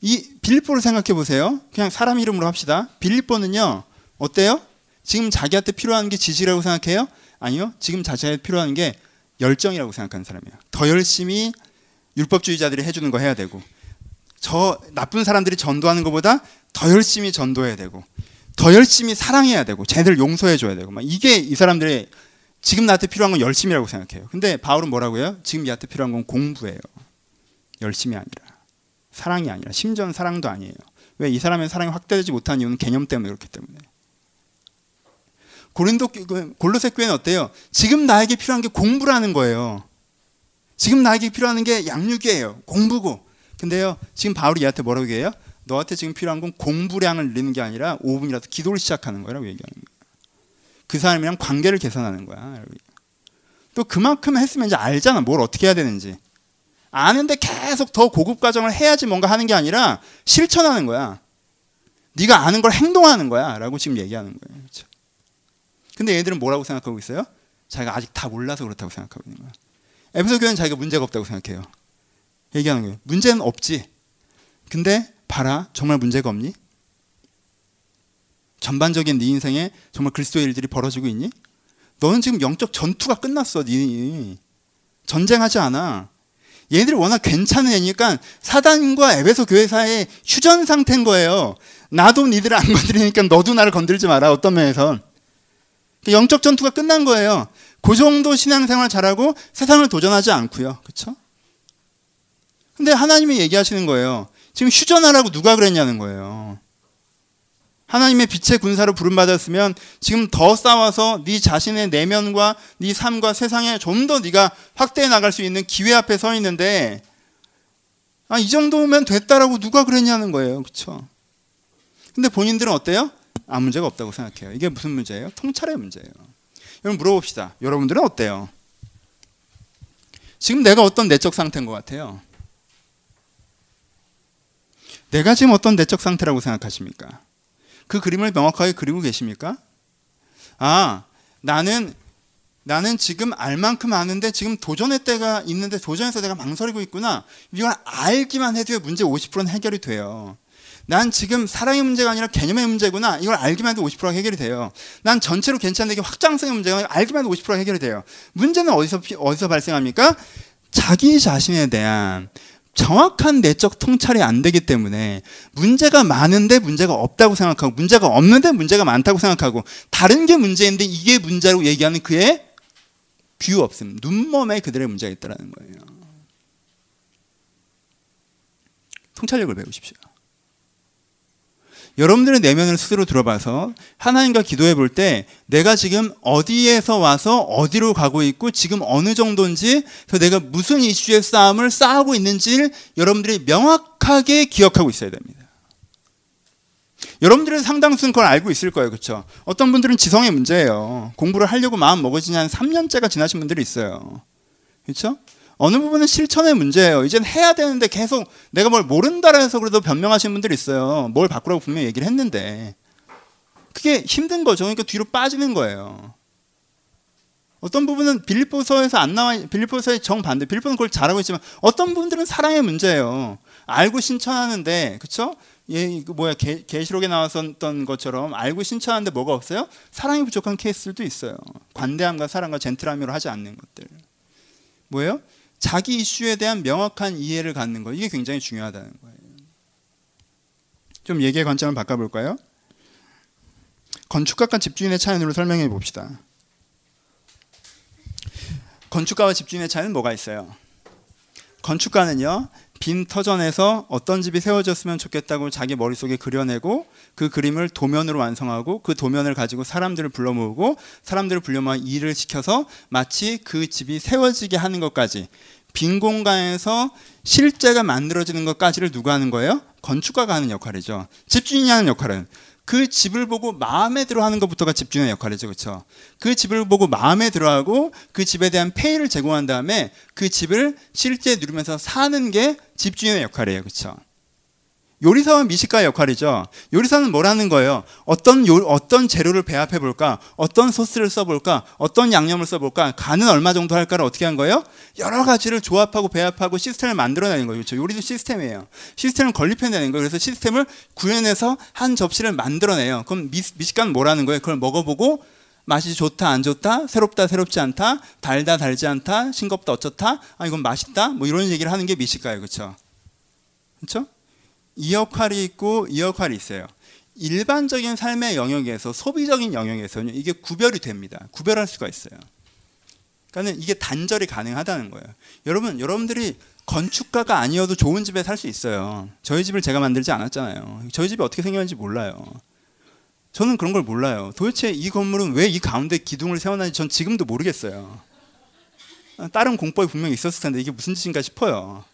이 빌립보를 생각해 보세요. 그냥 사람 이름으로 합시다. 빌립보는요, 어때요? 지금 자기한테 필요한 게 지지라고 생각해요? 아니요. 지금 자기한테 필요한 게 열정이라고 생각하는 사람이에요. 더 열심히 율법주의자들이 해주는 거 해야 되고, 저 나쁜 사람들이 전도하는 것보다 더 열심히 전도해야 되고, 더 열심히 사랑해야 되고, 쟤들 용서해 줘야 되고, 막 이게 이 사람들의 지금 나한테 필요한 건 열심이라고 생각해요. 근데 바울은 뭐라고 해요? 지금 나한테 필요한 건 공부예요. 열심이 아니라. 사랑이 아니라. 심지어는 사랑도 아니에요. 왜 이 사람의 사랑이 확대되지 못한 이유는 개념 때문에 그렇기 때문에. 고린도 그 골로새 교회는 어때요? 지금 나에게 필요한 게 공부라는 거예요. 지금 나에게 필요한 게 양육이에요. 공부고. 근데요, 지금 바울이 얘한테 뭐라고 얘기해요? 너한테 지금 필요한 건 공부량을 늘리는 게 아니라 5분이라도 기도를 시작하는 거라고 얘기하는 거예요. 그 사람이랑 관계를 개선하는 거야. 또 그만큼 했으면 이제 알잖아. 뭘 어떻게 해야 되는지. 아는데 계속 더 고급 과정을 해야지 뭔가 하는 게 아니라 실천하는 거야. 네가 아는 걸 행동하는 거야. 라고 지금 얘기하는 거예요. 그렇죠? 근데 얘들은 뭐라고 생각하고 있어요? 자기가 아직 다 몰라서 그렇다고 생각하고 있는 거야. 에베소 교회는 자기가 문제가 없다고 생각해요. 얘기하는 거예요. 문제는 없지. 근데 봐라. 정말 문제가 없니? 전반적인 네 인생에 정말 그리스도의 일들이 벌어지고 있니? 너는 지금 영적 전투가 끝났어. 네 전쟁하지 않아. 얘들이 워낙 괜찮은 애니까 사단과 에베소 교회사의 휴전 상태인 거예요. 나도 니들을 안 건드리니까 너도 나를 건들지 마라. 어떤 면에선. 그 영적 전투가 끝난 거예요. 그 정도 신앙생활 잘하고 세상을 도전하지 않고요. 그렇죠? 근데 하나님이 얘기하시는 거예요. 지금 휴전하라고 누가 그랬냐는 거예요. 하나님의 빛의 군사로 부름받았으면 지금 더 싸워서 네 자신의 내면과 네 삶과 세상에 좀 더 네가 확대해 나갈 수 있는 기회 앞에 서 있는데 아, 이 정도면 됐다라고 누가 그랬냐는 거예요. 그렇죠? 근데 본인들은 어때요? 아무 문제가 없다고 생각해요. 이게 무슨 문제예요? 통찰의 문제예요. 여러분 물어봅시다. 여러분들은 어때요? 지금 내가 어떤 내적 상태인 것 같아요? 내가 지금 어떤 내적 상태라고 생각하십니까? 그 그림을 명확하게 그리고 계십니까? 아, 나는 나는 지금 알 만큼 아는데 지금 도전의 때가 있는데 도전에서 내가 망설이고 있구나. 이걸 알기만 해도 문제 50%는 해결이 돼요. 난 지금 사랑의 문제가 아니라 개념의 문제구나. 이걸 알기만 해도 50%가 해결이 돼요. 난 전체로 괜찮은데 이게 확장성의 문제가 아니라 알기만 해도 50%가 해결이 돼요. 문제는 어디서 어디서 발생합니까? 자기 자신에 대한 정확한 내적 통찰이 안 되기 때문에 문제가 많은데 문제가 없다고 생각하고 문제가 없는데 문제가 많다고 생각하고 다른 게 문제인데 이게 문제라고 얘기하는 그의 view 없음, 눈멂에 그들의 문제가 있다는 거예요. 통찰력을 배우십시오. 여러분들의 내면을 스스로 들어봐서 하나님과 기도해 볼 때 내가 지금 어디에서 와서 어디로 가고 있고 지금 어느 정도인지 그래서 내가 무슨 이슈의 싸움을 싸우고 있는지를 여러분들이 명확하게 기억하고 있어야 됩니다. 여러분들은 상당수는 그걸 알고 있을 거예요. 그렇죠? 어떤 분들은 지성의 문제예요. 공부를 하려고 마음 먹어지니 한 3년째가 지나신 분들이 있어요. 그렇죠? 어느 부분은 실천의 문제예요. 이젠 해야 되는데 계속 내가 뭘 모른다라 해서 그래도 변명하시는 분들이 있어요. 뭘 바꾸라고 분명히 얘기를 했는데. 그게 힘든 거죠. 그러니까 뒤로 빠지는 거예요. 어떤 부분은 빌립보서에서 안 나와 빌립보서의 정반대. 빌립보는 그걸 잘하고 있지만 어떤 부분들은 사랑의 문제예요. 알고 신천하는데 그렇죠? 예, 그 뭐야 계, 계시록에 나왔었던 것처럼 알고 신천하는데 뭐가 없어요? 사랑이 부족한 케이스들도 있어요. 관대함과 사랑과 젠틀함으로 하지 않는 것들. 뭐예요? 자기 이슈에 대한 명확한 이해를 갖는 거 이게 굉장히 중요하다는 거예요. 좀 얘기의 관점을 바꿔볼까요? 건축가과 집주인의 차이로 설명해 봅시다. 건축가와 집주인의 차이는 뭐가 있어요? 건축가는요 빈 터전에서 어떤 집이 세워졌으면 좋겠다고 자기 머릿속에 그려내고 그 그림을 도면으로 완성하고 그 도면을 가지고 사람들을 불러 모으고 사람들을 불러 모아 일을 시켜서 마치 그 집이 세워지게 하는 것까지 빈 공간에서 실제가 만들어지는 것까지를 누가 하는 거예요? 건축가가 하는 역할이죠. 집주인이 하는 역할은 그 집을 보고 마음에 들어하는 것부터가 집주인의 역할이죠, 그렇죠? 그 집을 보고 마음에 들어하고 그 집에 대한 페이를 제공한 다음에 그 집을 실제 누리면서 사는 게 집주인의 역할이에요, 그렇죠? 요리사와 미식가의 역할이죠. 요리사는 뭘 하는 거예요? 어떤 요, 어떤 재료를 배합해 볼까? 어떤 소스를 써 볼까? 어떤 양념을 써 볼까? 간은 얼마 정도 할까를 어떻게 한 거예요? 여러 가지를 조합하고 배합하고 시스템을 만들어내는 거예요. 그렇죠? 요리도 시스템이에요. 시스템을 건립해내는 거예요. 그래서 시스템을 구현해서 한 접시를 만들어내요. 그럼 미, 미식가는 뭘 하는 거예요? 그걸 먹어보고 맛이 좋다 안 좋다 새롭다 새롭지 않다 달다 달지 않다 싱겁다 어쩌다 아 이건 맛있다 뭐 이런 얘기를 하는 게 미식가예요 그렇죠 그렇죠 이 역할이 있고 이 역할이 있어요. 일반적인 삶의 영역에서 소비적인 영역에서는 이게 구별이 됩니다. 구별할 수가 있어요. 그러니까 이게 단절이 가능하다는 거예요. 여러분, 여러분들이 건축가가 아니어도 좋은 집에 살 수 있어요. 저희 집을 제가 만들지 않았잖아요. 저희 집이 어떻게 생겼는지 몰라요. 저는 그런 걸 몰라요. 도대체 이 건물은 왜 이 가운데 기둥을 세워놨는지 전 지금도 모르겠어요. 다른 공법이 분명히 있었을 텐데 이게 무슨 짓인가 싶어요.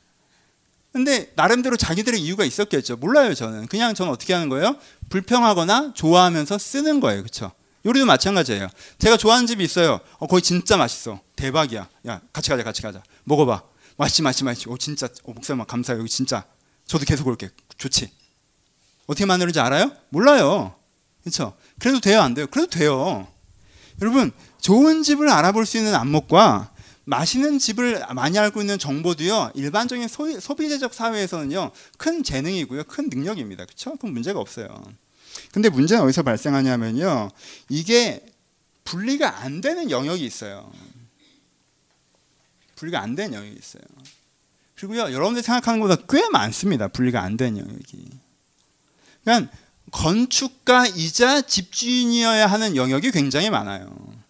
근데 나름대로 자기들의 이유가 있었겠죠. 몰라요, 저는. 그냥 저는 어떻게 하는 거예요? 불평하거나 좋아하면서 쓰는 거예요. 그렇죠? 요리도 마찬가지예요. 제가 좋아하는 집이 있어요. 어, 거기 진짜 맛있어. 대박이야. 야, 같이 가자, 같이 가자. 먹어봐. 맛있지, 맛있지, 맛있지. 오, 진짜. 오, 목사님 감사해요. 여기 진짜. 저도 계속 올게. 좋지. 어떻게 만드는지 알아요? 몰라요. 그렇죠? 그래도 돼요, 안 돼요? 그래도 돼요. 여러분, 좋은 집을 알아볼 수 있는 안목과 맛있는 집을 많이 알고 있는 정보도요 일반적인 소, 소비재적 사회에서는요 큰 재능이고요 큰 능력입니다. 그렇죠 그럼 문제가 없어요. 근데 문제는 어디서 발생하냐면요 이게 분리가 안 되는 영역이 있어요. 분리가 안 되는 영역이 있어요. 그리고요 여러분들이 생각하는 것보다 꽤 많습니다 분리가 안 되는 영역이. 그러니까 건축가이자 집주인이어야 하는 영역이 굉장히 많아요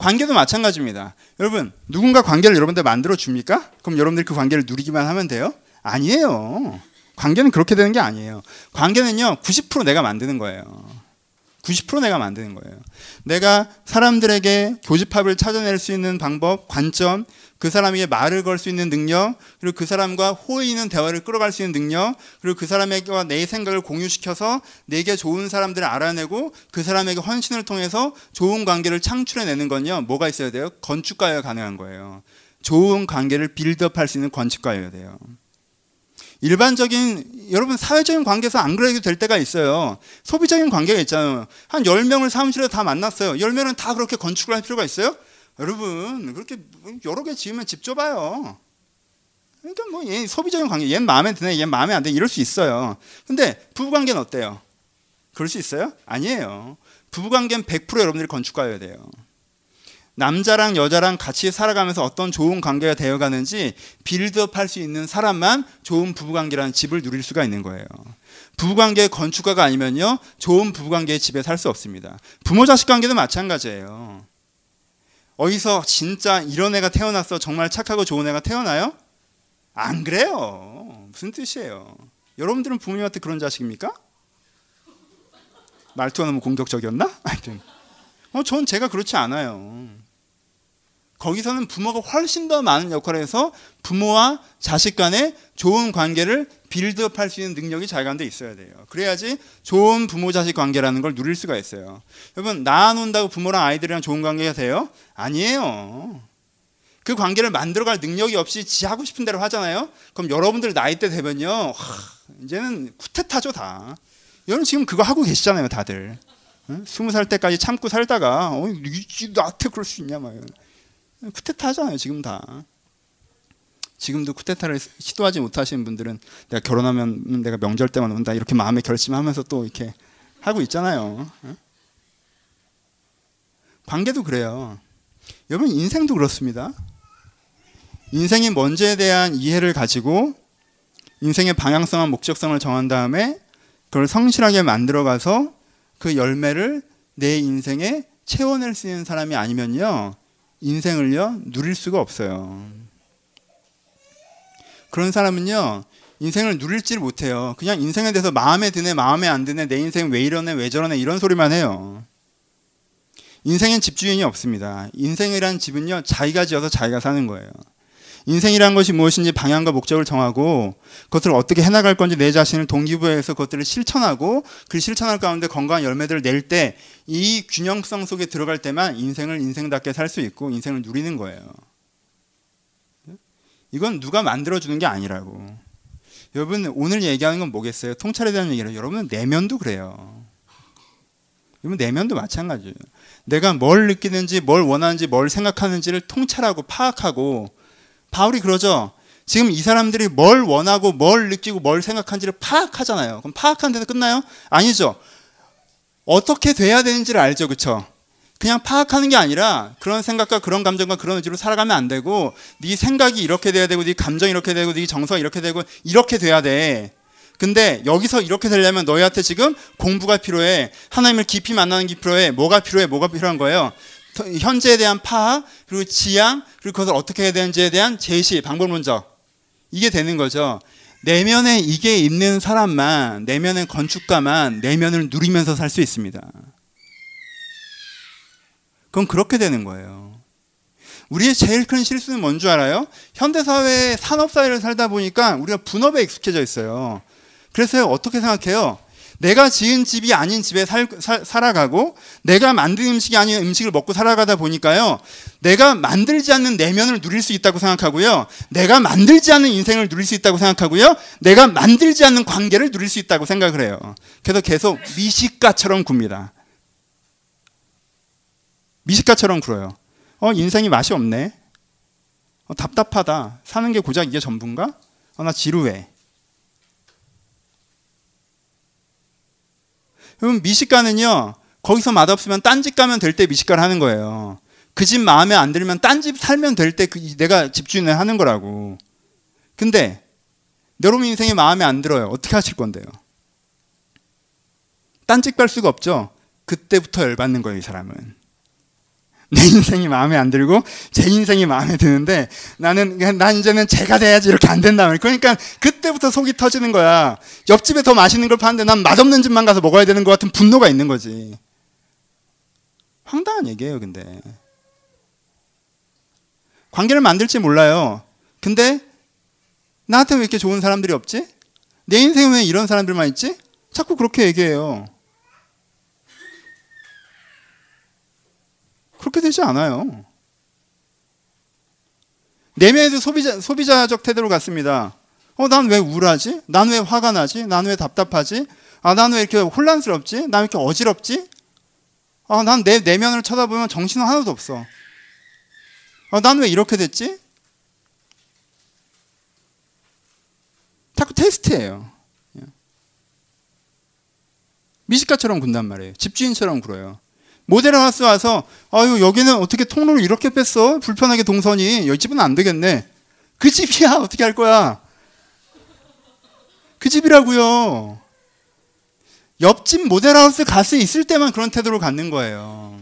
관계도 마찬가지입니다. 여러분, 누군가 관계를 여러분들 만들어 줍니까? 그럼 여러분들이 그 관계를 누리기만 하면 돼요? 아니에요. 관계는 그렇게 되는 게 아니에요. 관계는요, 90% 내가 만드는 거예요. 90% 내가 만드는 거예요. 내가 사람들에게 교집합을 찾아낼 수 있는 방법, 관점, 그 사람에게 말을 걸 수 있는 능력, 그리고 그 사람과 호의 있는 대화를 끌어갈 수 있는 능력, 그리고 그 사람에게와 내 생각을 공유시켜서 내게 좋은 사람들을 알아내고 그 사람에게 헌신을 통해서 좋은 관계를 창출해내는 건요, 뭐가 있어야 돼요? 건축가여야 가능한 거예요. 좋은 관계를 빌드업할 수 있는 건축가여야 돼요. 일반적인 여러분 사회적인 관계에서 안 그래도 될 때가 있어요. 소비적인 관계가 있잖아요. 한 10명을 사무실에 다 만났어요. 10명은 다 그렇게 건축을 할 필요가 있어요? 여러분, 그렇게 여러 개 지으면 집 좁아요. 그러니까 뭐 얘 소비적인 관계, 얘 마음에 드네, 얘 마음에 안 돼, 이럴 수 있어요. 근데 부부 관계는 어때요? 그럴 수 있어요? 아니에요. 부부 관계는 100% 여러분들이 건축가여야 돼요. 남자랑 여자랑 같이 살아가면서 어떤 좋은 관계가 되어가는지 빌드업 할 수 있는 사람만 좋은 부부관계라는 집을 누릴 수가 있는 거예요. 부부관계 건축가가 아니면요, 좋은 부부관계의 집에 살 수 없습니다. 부모 자식 관계도 마찬가지예요. 어디서 진짜 이런 애가 태어났어 정말 착하고 좋은 애가 태어나요? 안 그래요. 무슨 뜻이에요? 여러분들은 부모님한테 그런 자식입니까? 말투가 너무 공격적이었나? 하여튼. 어, 전 제가 그렇지 않아요. 거기서는 부모가 훨씬 더 많은 역할을 해서 부모와 자식 간의 좋은 관계를 빌드업 할 수 있는 능력이 자기한테 있어야 돼요. 그래야지 좋은 부모 자식 관계라는 걸 누릴 수가 있어요. 여러분, 낳아놓는다고 부모랑 아이들이랑 좋은 관계가 돼요? 아니에요. 그 관계를 만들어갈 능력이 없이 지 하고 싶은 대로 하잖아요. 그럼 여러분들 나이 때 되면요, 하, 이제는 쿠테타죠 다. 여러분 지금 그거 하고 계시잖아요, 다들. 스무 살 때까지 참고 살다가 어, 나한테 그럴 수 있냐 말. 쿠데타 하잖아요 지금 다. 지금도 쿠데타를 시도하지 못하시는 분들은 내가 결혼하면 내가 명절 때만 온다 이렇게 마음에 결심하면서 또 이렇게 하고 있잖아요. 관계도 그래요. 여러분 인생도 그렇습니다. 인생이 뭔지에 대한 이해를 가지고 인생의 방향성과 목적성을 정한 다음에 그걸 성실하게 만들어가서 그 열매를 내 인생에 채워낼 수 있는 사람이 아니면요 인생을요 누릴 수가 없어요. 그런 사람은요 인생을 누릴지를 못해요. 그냥 인생에 대해서 마음에 드네 마음에 안 드네 내 인생 왜 이러네 왜 저러네 이런 소리만 해요. 인생엔 집주인이 없습니다. 인생이란 집은요 자기가 지어서 자기가 사는 거예요. 인생이란 것이 무엇인지 방향과 목적을 정하고 그것을 어떻게 해나갈 건지 내 자신을 동기부여해서 그것들을 실천하고 그 실천할 가운데 건강한 열매들을 낼 때 이 균형성 속에 들어갈 때만 인생을 인생답게 살 수 있고 인생을 누리는 거예요. 이건 누가 만들어주는 게 아니라고. 여러분 오늘 얘기하는 건 뭐겠어요? 통찰에 대한 얘기를 여러분 내면도 그래요. 여러분 내면도 마찬가지예요. 내가 뭘 느끼는지 뭘 원하는지 뭘 생각하는지를 통찰하고 파악하고 바울이 그러죠. 지금 이 사람들이 뭘 원하고 뭘 느끼고 뭘 생각하는지를 파악하잖아요. 그럼 파악한 데서 끝나요? 아니죠. 어떻게 돼야 되는지를 알죠. 그렇죠? 그냥 파악하는 게 아니라 그런 생각과 그런 감정과 그런 의지로 살아가면 안 되고 네 생각이 이렇게 돼야 되고 네 감정이 이렇게 되고 네 정서가 이렇게 되고 이렇게 돼야 돼. 근데 여기서 이렇게 되려면 너희한테 지금 공부가 필요해. 하나님을 깊이 만나는 게 필요해. 뭐가 필요해? 뭐가 필요한 거예요? 현재에 대한 파악, 그리고 지향, 그리고 그것을 어떻게 해야 되는지에 대한 제시, 방법론적. 이게 되는 거죠. 내면에 이게 있는 사람만, 내면의 건축가만 내면을 누리면서 살 수 있습니다. 그건 그렇게 되는 거예요. 우리의 제일 큰 실수는 뭔 줄 알아요? 현대사회 산업사회를 살다 보니까 우리가 분업에 익숙해져 있어요. 그래서 어떻게 생각해요? 내가 지은 집이 아닌 집에 살, 살, 살아가고 내가 만든 음식이 아닌 음식을 먹고 살아가다 보니까요. 내가 만들지 않는 내면을 누릴 수 있다고 생각하고요. 내가 만들지 않는 인생을 누릴 수 있다고 생각하고요. 내가 만들지 않는 관계를 누릴 수 있다고 생각을 해요. 그래서 계속 미식가처럼 굽니다. 미식가처럼 굴어요. 어, 인생이 맛이 없네. 어, 답답하다. 사는 게 고작 이게 전부인가? 어, 나 지루해. 그럼 미식가는요, 거기서 맛없으면 딴 집 가면 될 때 미식가를 하는 거예요. 그 집 마음에 안 들면 딴 집 살면 될때 그 내가 집주인을 하는 거라고. 근데 여러분 인생이 마음에 안 들어요. 어떻게 하실 건데요? 딴 집 갈 수가 없죠. 그때부터 열받는 거예요, 이 사람은. 내 인생이 마음에 안 들고 제 인생이 마음에 드는데 나는 난 이제는 제가 돼야지 이렇게 안 된다. 그러니까 그때부터 속이 터지는 거야. 옆집에 더 맛있는 걸 파는데 난 맛없는 집만 가서 먹어야 되는 것 같은 분노가 있는 거지. 황당한 얘기예요, 근데. 관계를 만들지 몰라요. 근데 나한테 왜 이렇게 좋은 사람들이 없지? 내 인생에 왜 이런 사람들만 있지? 자꾸 그렇게 얘기해요. 그렇게 되지 않아요. 내면에도 소비자, 소비자적 태도로 갔습니다. 어, 난 왜 우울하지? 난 왜 화가 나지? 난 왜 답답하지? 아, 난 왜 이렇게 혼란스럽지? 난 왜 이렇게 어지럽지? 아, 난 내 내면을 쳐다보면 정신은 하나도 없어. 아, 난 왜 이렇게 됐지? 자꾸 테스트예요. 예. 미식가처럼 군단 말이에요. 집주인처럼 굴어요. 모델 하우스 와서 아유 여기는 어떻게 통로를 이렇게 뺐어? 불편하게 동선이 여기 집은 안 되겠네. 그 집이야 어떻게 할 거야? 그 집이라고요. 옆집 모델하우스 가스 있을 때만 그런 태도를 갖는 거예요.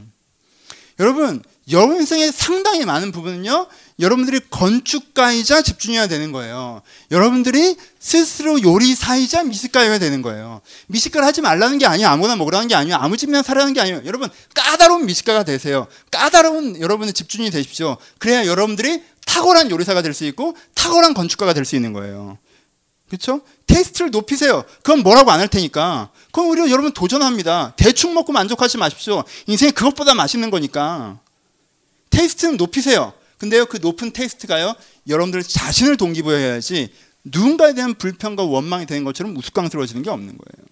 여러분, 여러분 인생의 상당히 많은 부분은요, 여러분들이 건축가이자 집중해야 되는 거예요. 여러분들이 스스로 요리사이자 미식가여야 되는 거예요. 미식가를 하지 말라는 게 아니에요. 아무거나 먹으라는 게 아니에요. 아무 집이나 살라는 게 아니에요. 여러분, 까다로운 미식가가 되세요. 까다로운 여러분의 집중이 되십시오. 그래야 여러분들이 탁월한 요리사가 될 수 있고, 탁월한 건축가가 될 수 있는 거예요. 그렇죠? 테스트를 높이세요. 그건 뭐라고 안 할 테니까. 그건 오히려 여러분 도전합니다. 대충 먹고 만족하지 마십시오. 인생이 그것보다 맛있는 거니까. 테스트는 높이세요. 근데요, 그 높은 테스트가요, 여러분들 자신을 동기부여해야지 누군가에 대한 불평과 원망이 되는 것처럼 우스꽝스러워지는 게 없는 거예요.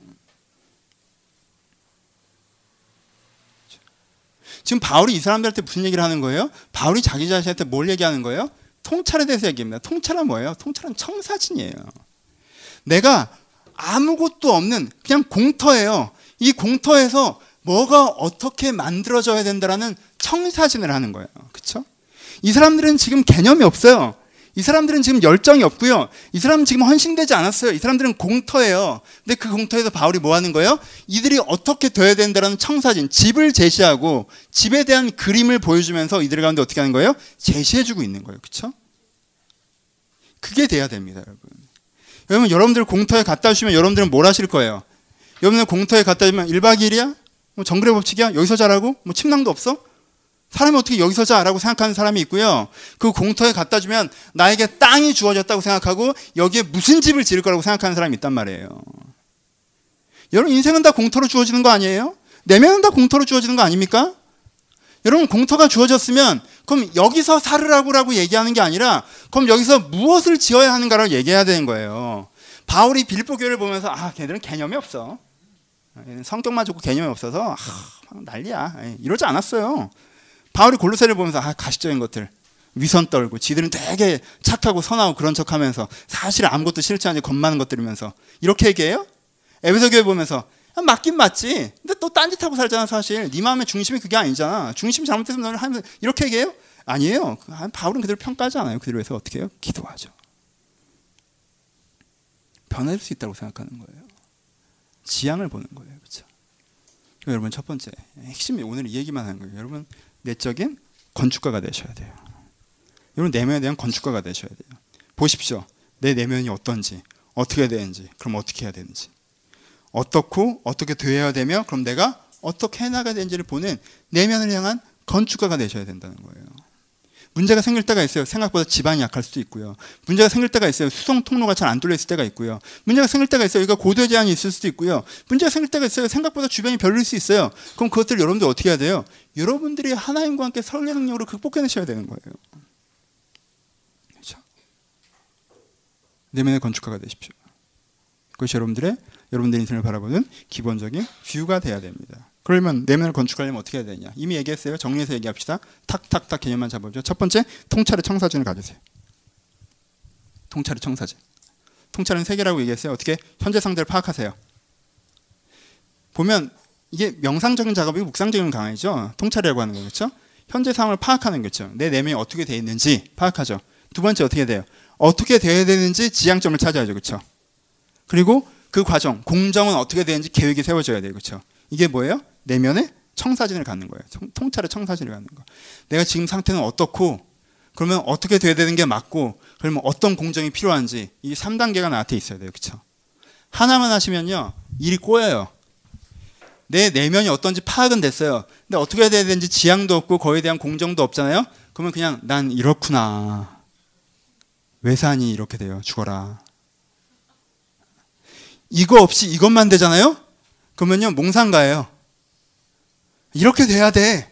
지금 바울이 이 사람들한테 무슨 얘기를 하는 거예요? 바울이 자기 자신한테 뭘 얘기하는 거예요? 통찰에 대해서 얘기합니다. 통찰은 뭐예요? 통찰은 청사진이에요. 내가 아무것도 없는 그냥 공터예요. 이 공터에서 뭐가 어떻게 만들어져야 된다라는 청사진을 하는 거예요. 그렇죠? 이 사람들은 지금 개념이 없어요. 이 사람들은 지금 열정이 없고요. 이 사람은 지금 헌신되지 않았어요. 이 사람들은 공터예요. 근데 그 공터에서 바울이 뭐 하는 거예요? 이들이 어떻게 돼야 된다는 청사진, 집을 제시하고 집에 대한 그림을 보여주면서 이들 가운데 어떻게 하는 거예요? 제시해주고 있는 거예요. 그렇죠? 그게 돼야 됩니다, 여러분. 여러분, 여러분들 공터에 갖다 주시면 여러분들은 뭘 하실 거예요? 여러분들 공터에 갖다 주면 1박 2일이야? 뭐 정글의 법칙이야? 여기서 자라고? 뭐 침낭도 없어? 사람이 어떻게 여기서 자라고 생각하는 사람이 있고요. 그 공터에 갖다 주면 나에게 땅이 주어졌다고 생각하고 여기에 무슨 집을 지을 거라고 생각하는 사람이 있단 말이에요. 여러분 인생은 다 공터로 주어지는 거 아니에요? 내면은 다 공터로 주어지는 거 아닙니까? 여러분 공터가 주어졌으면 그럼 여기서 살으라고라고 얘기하는 게 아니라 그럼 여기서 무엇을 지어야 하는가를 얘기해야 되는 거예요. 바울이 빌보 교회를 보면서 아 걔들은 개념이 없어. 성격만 좋고 개념이 없어서 아, 난리야. 이러지 않았어요. 바울이 골로새를 보면서 아 가시적인 것들 위선 떨고 지들은 되게 착하고 선하고 그런 척하면서 사실 아무것도 싫지 않은 겁 많은 것들이면서 이렇게 얘기해요? 에베소 교회 보면서 아, 맞긴 맞지. 근데 또 딴짓하고 살잖아 사실. 네 마음의 중심이 그게 아니잖아. 중심이 잘못됐으면 너는 하면 이렇게 얘기해요? 아니에요. 바울은 그대로 평가하지 않아요. 그대로 해서 어떻게 해요? 기도하죠. 변할 수 있다고 생각하는 거예요. 지향을 보는 거예요. 그렇죠? 여러분 첫 번째 핵심이 오늘 이 얘기만 하는 거예요. 여러분 내적인 건축가가 되셔야 돼요. 여러분 내면에 대한 건축가가 되셔야 돼요. 보십시오. 내 내면이 어떤지, 어떻게 되는지, 그럼 어떻게 해야 되는지. 어떻고 어떻게 되어야 되며 그럼 내가 어떻게 해나가야 되는지를 보는 내면을 향한 건축가가 되셔야 된다는 거예요. 문제가 생길 때가 있어요. 생각보다 지방이 약할 수도 있고요. 문제가 생길 때가 있어요. 수송 통로가 잘 안 뚫려 있을 때가 있고요. 문제가 생길 때가 있어요. 여기가 고도 제한이 있을 수도 있고요. 문제가 생길 때가 있어요. 생각보다 주변이 별일 수 있어요. 그럼 그것들 여러분들 어떻게 해야 돼요? 여러분들이 하나님과 함께 설계 능력으로 극복해내셔야 되는 거예요. 그렇죠? 내면의 건축가가 되십시오. 그것이 여러분들의 여러분들 인생을 바라보는 기본적인 뷰가 돼야 됩니다. 그러면 내면을 건축하려면 어떻게 해야 되냐? 이미 얘기했어요. 정리해서 얘기합시다. 탁탁탁 개념만 잡아보죠. 첫 번째, 통찰의 청사진을 가지세요. 통찰의 청사진. 통찰은 세 개라고 얘기했어요. 어떻게 현재 상태를 파악하세요. 보면 이게 명상적인 작업이고 묵상적인 강의죠. 통찰이라고 하는 거죠. 현재 상황을 파악하는 거죠. 내 내면이 어떻게 되어 있는지 파악하죠. 두 번째 어떻게 돼요? 어떻게 되어야 되는지 지향점을 찾아야죠. 그렇죠? 그리고 그 과정, 공정은 어떻게 되는지 계획이 세워져야 돼요. 그렇죠? 이게 뭐예요? 내면에 청사진을 갖는 거예요. 통찰의 청사진을 갖는 거. 내가 지금 상태는 어떻고 그러면 어떻게 돼야 되는 게 맞고 그러면 어떤 공정이 필요한지 이 3단계가 나한테 있어야 돼요. 그렇죠? 하나만 하시면요. 일이 꼬여요. 내 내면이 어떤지 파악은 됐어요. 근데 어떻게 해야 되는지 지향도 없고 거기에 대한 공정도 없잖아요. 그러면 그냥 난 이렇구나. 왜 사니 이렇게 돼요. 죽어라. 이거 없이 이것만 되잖아요. 그러면요 몽상가예요. 이렇게 돼야 돼.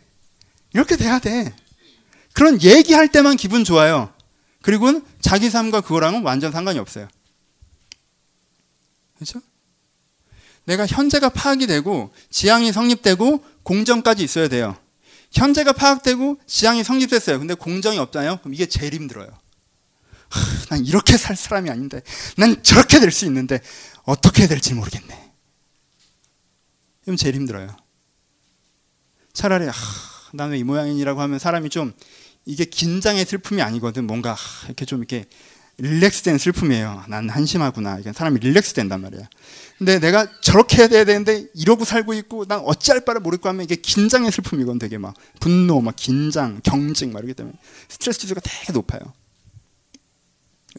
이렇게 돼야 돼. 그런 얘기할 때만 기분 좋아요. 그리고는 자기 삶과 그거랑은 완전 상관이 없어요. 그렇죠? 내가 현재가 파악이 되고 지향이 성립되고 공정까지 있어야 돼요. 현재가 파악되고 지향이 성립됐어요. 근데 공정이 없잖아요. 그럼 이게 제일 힘들어요. 하, 난 이렇게 살 사람이 아닌데, 난 저렇게 될 수 있는데 어떻게 될지 모르겠네. 그럼 제일 힘들어요. 차라리 난왜 이 모양이라고 하면 사람이 좀 이게 긴장의 슬픔이 아니거든. 뭔가 이렇게 좀 이렇게 릴렉스된 슬픔이에요. 난 한심하구나. 이게 사람이 릴렉스 된단 말이야. 근데 내가 저렇게 해야 되는데 이러고 살고 있고 난 어찌할 바를 모르고 하면 이게 긴장의 슬픔이건 되게 막 분노, 막 긴장, 경직 막 이러기 때문에 스트레스 지수가 되게 높아요.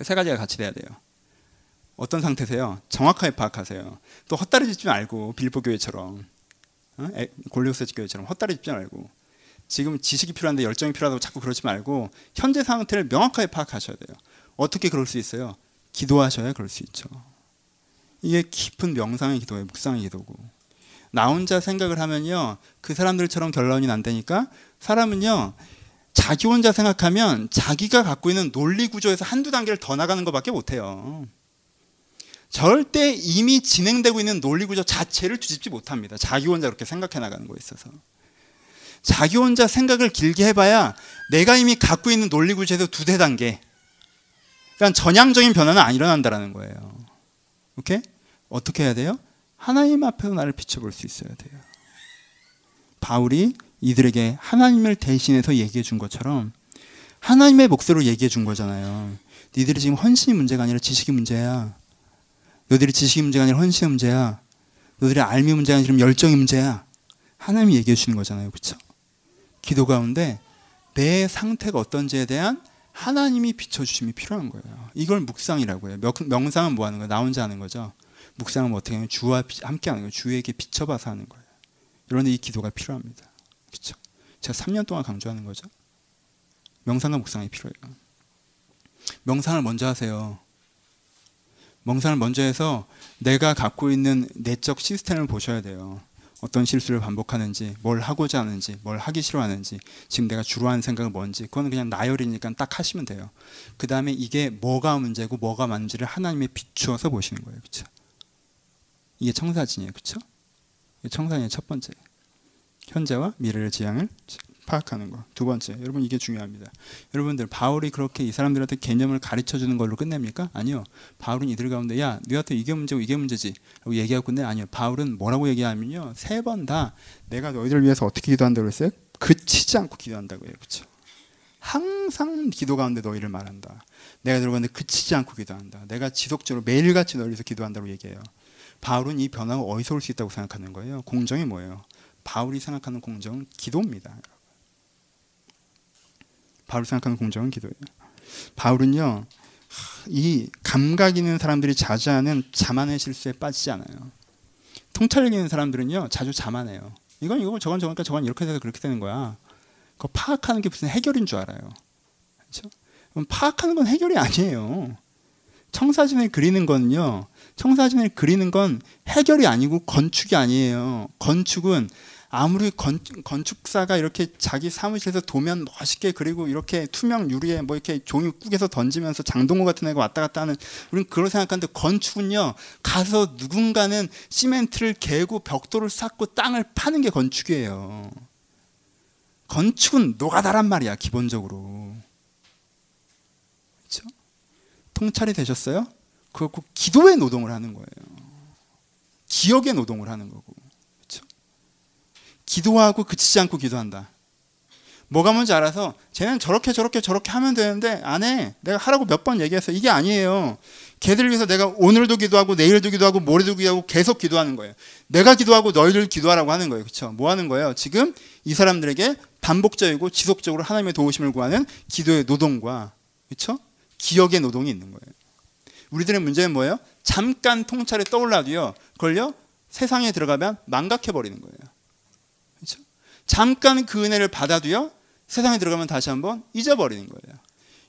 세 가지가 같이 돼야 돼요. 어떤 상태세요? 정확하게 파악하세요. 또 헛다리 짚지 말고 빌보 교회처럼 어? 골리오스 교회처럼 헛다리 짚지 말고 지금 지식이 필요한데 열정이 필요하다고 자꾸 그러지 말고 현재 상태를 명확하게 파악하셔야 돼요. 어떻게 그럴 수 있어요? 기도하셔야 그럴 수 있죠. 이게 깊은 명상의 기도예요. 묵상의 기도고. 나 혼자 생각을 하면요. 그 사람들처럼 결론이 난 다니까 사람은요. 자기 혼자 생각하면 자기가 갖고 있는 논리 구조에서 한두 단계를 더 나가는 것밖에 못 해요. 절대 이미 진행되고 있는 논리 구조 자체를 뒤집지 못합니다. 자기 혼자 그렇게 생각해 나가는 거에 있어서. 자기 혼자 생각을 길게 해봐야 내가 이미 갖고 있는 논리 구조에서 두대 단계. 그러니까 전향적인 변화는 안 일어난다라는 거예요. 오케이? 어떻게 해야 돼요? 하나님 앞에서 나를 비춰볼 수 있어야 돼요. 바울이 이들에게 하나님을 대신해서 얘기해 준 것처럼 하나님의 목소리로 얘기해 준 거잖아요. 니들이 지금 헌신이 문제가 아니라 지식이 문제야. 너희들이 지식이 문제가 아니라 헌신이 문제야. 너희들의 알미 문제가 아니라 열정이 문제야. 하나님이 얘기해 주는 거잖아요. 그렇죠? 기도 가운데 내 상태가 어떤지에 대한 하나님이 비춰주심이 필요한 거예요. 이걸 묵상이라고 해요. 명 상은 뭐 하는 거예요? 나 혼자 하는 거죠. 묵상은 뭐 어떻게 하면 주와 함께 하는 거예요. 주에게 비춰봐서 하는 거예요. 그런데 이 기도가 필요합니다. 그렇죠? 제가 3년 동안 강조하는 거죠. 명상과 묵상이 필요해요. 명상을 먼저 하세요. 명상을 먼저 해서 내가 갖고 있는 내적 시스템을 보셔야 돼요. 어떤 실수를 반복하는지, 뭘 하고자 하는지, 뭘 하기 싫어하는지, 지금 내가 주로 하는 생각은 뭔지, 그건 그냥 나열이니까 딱 하시면 돼요. 그 다음에 이게 뭐가 문제고 뭐가 맞는지를 하나님에 비추어서 보시는 거예요. 그렇죠? 이게 청사진이에요. 그렇죠? 청사진의 첫 번째. 현재와 미래의 지향을 파악하는 거. 두 번째, 여러분 이게 중요합니다. 여러분들 바울이 그렇게 이 사람들한테 개념을 가르쳐 주는 걸로 끝냅니까? 아니요. 바울은 이들 가운데 야, 너한테 이게 문제고 이게 문제지. 라고 얘기하고 끝내 아니요. 바울은 뭐라고 얘기하면요. 세 번 다 내가 너희들 위해서 어떻게 기도한다고 그랬어요? 그치지 않고 기도한다고 해요. 그렇죠? 항상 기도 가운데 너희를 말한다. 내가 들어가는데 그치지 않고 기도한다. 내가 지속적으로 매일같이 너희를 기도한다고 얘기해요. 바울은 이 변화가 어디서 올 수 있다고 생각하는 거예요? 공정이 뭐예요? 바울이 생각하는 공정은 기도입니다. 바울 생각하는 공정은 기도예요. 바울은요, 이 감각 있는 사람들이 자주 하는 자만의 실수에 빠지지 않아요. 통찰력 있는 사람들은요, 자주 자만해요. 이건 이거 저건 저거니까 저건 이렇게 돼서 그렇게 되는 거야. 그 파악하는 게 무슨 해결인 줄 알아요. 그렇죠? 파악하는 건 해결이 아니에요. 청사진을 그리는 건요, 청사진을 그리는 건 해결이 아니고 건축이 아니에요. 건축은 아무리 건, 건축사가 이렇게 자기 사무실에서 도면 멋있게 그리고 이렇게 투명 유리에 뭐 이렇게 종이 꾸겨서 던지면서 장동호 같은 애가 왔다 갔다 하는 우리는 그런 생각하는데 건축은요 가서 누군가는 시멘트를 개고 벽돌을 쌓고 땅을 파는 게 건축이에요. 건축은 노가다란 말이야 기본적으로. 그렇죠? 통찰이 되셨어요? 그거 기도의 노동을 하는 거예요. 기억의 노동을 하는 거고. 기도하고 그치지 않고 기도한다. 뭐가 뭔지 알아서 쟤는 저렇게 저렇게 저렇게 하면 되는데 안 해. 내가 하라고 몇 번 얘기했어. 이게 아니에요. 걔들 위해서 내가 오늘도 기도하고 내일도 기도하고 모레도 기도하고 계속 기도하는 거예요. 내가 기도하고 너희들 기도하라고 하는 거예요. 그렇죠? 뭐 하는 거예요? 지금 이 사람들에게 반복적이고 지속적으로 하나님의 도우심을 구하는 기도의 노동과 그렇죠? 기억의 노동이 있는 거예요. 우리들의 문제는 뭐예요? 잠깐 통찰에 떠올라도요. 그걸요. 세상에 들어가면 망각해 버리는 거예요. 잠깐 그 은혜를 받아도요. 세상에 들어가면 다시 한번 잊어버리는 거예요.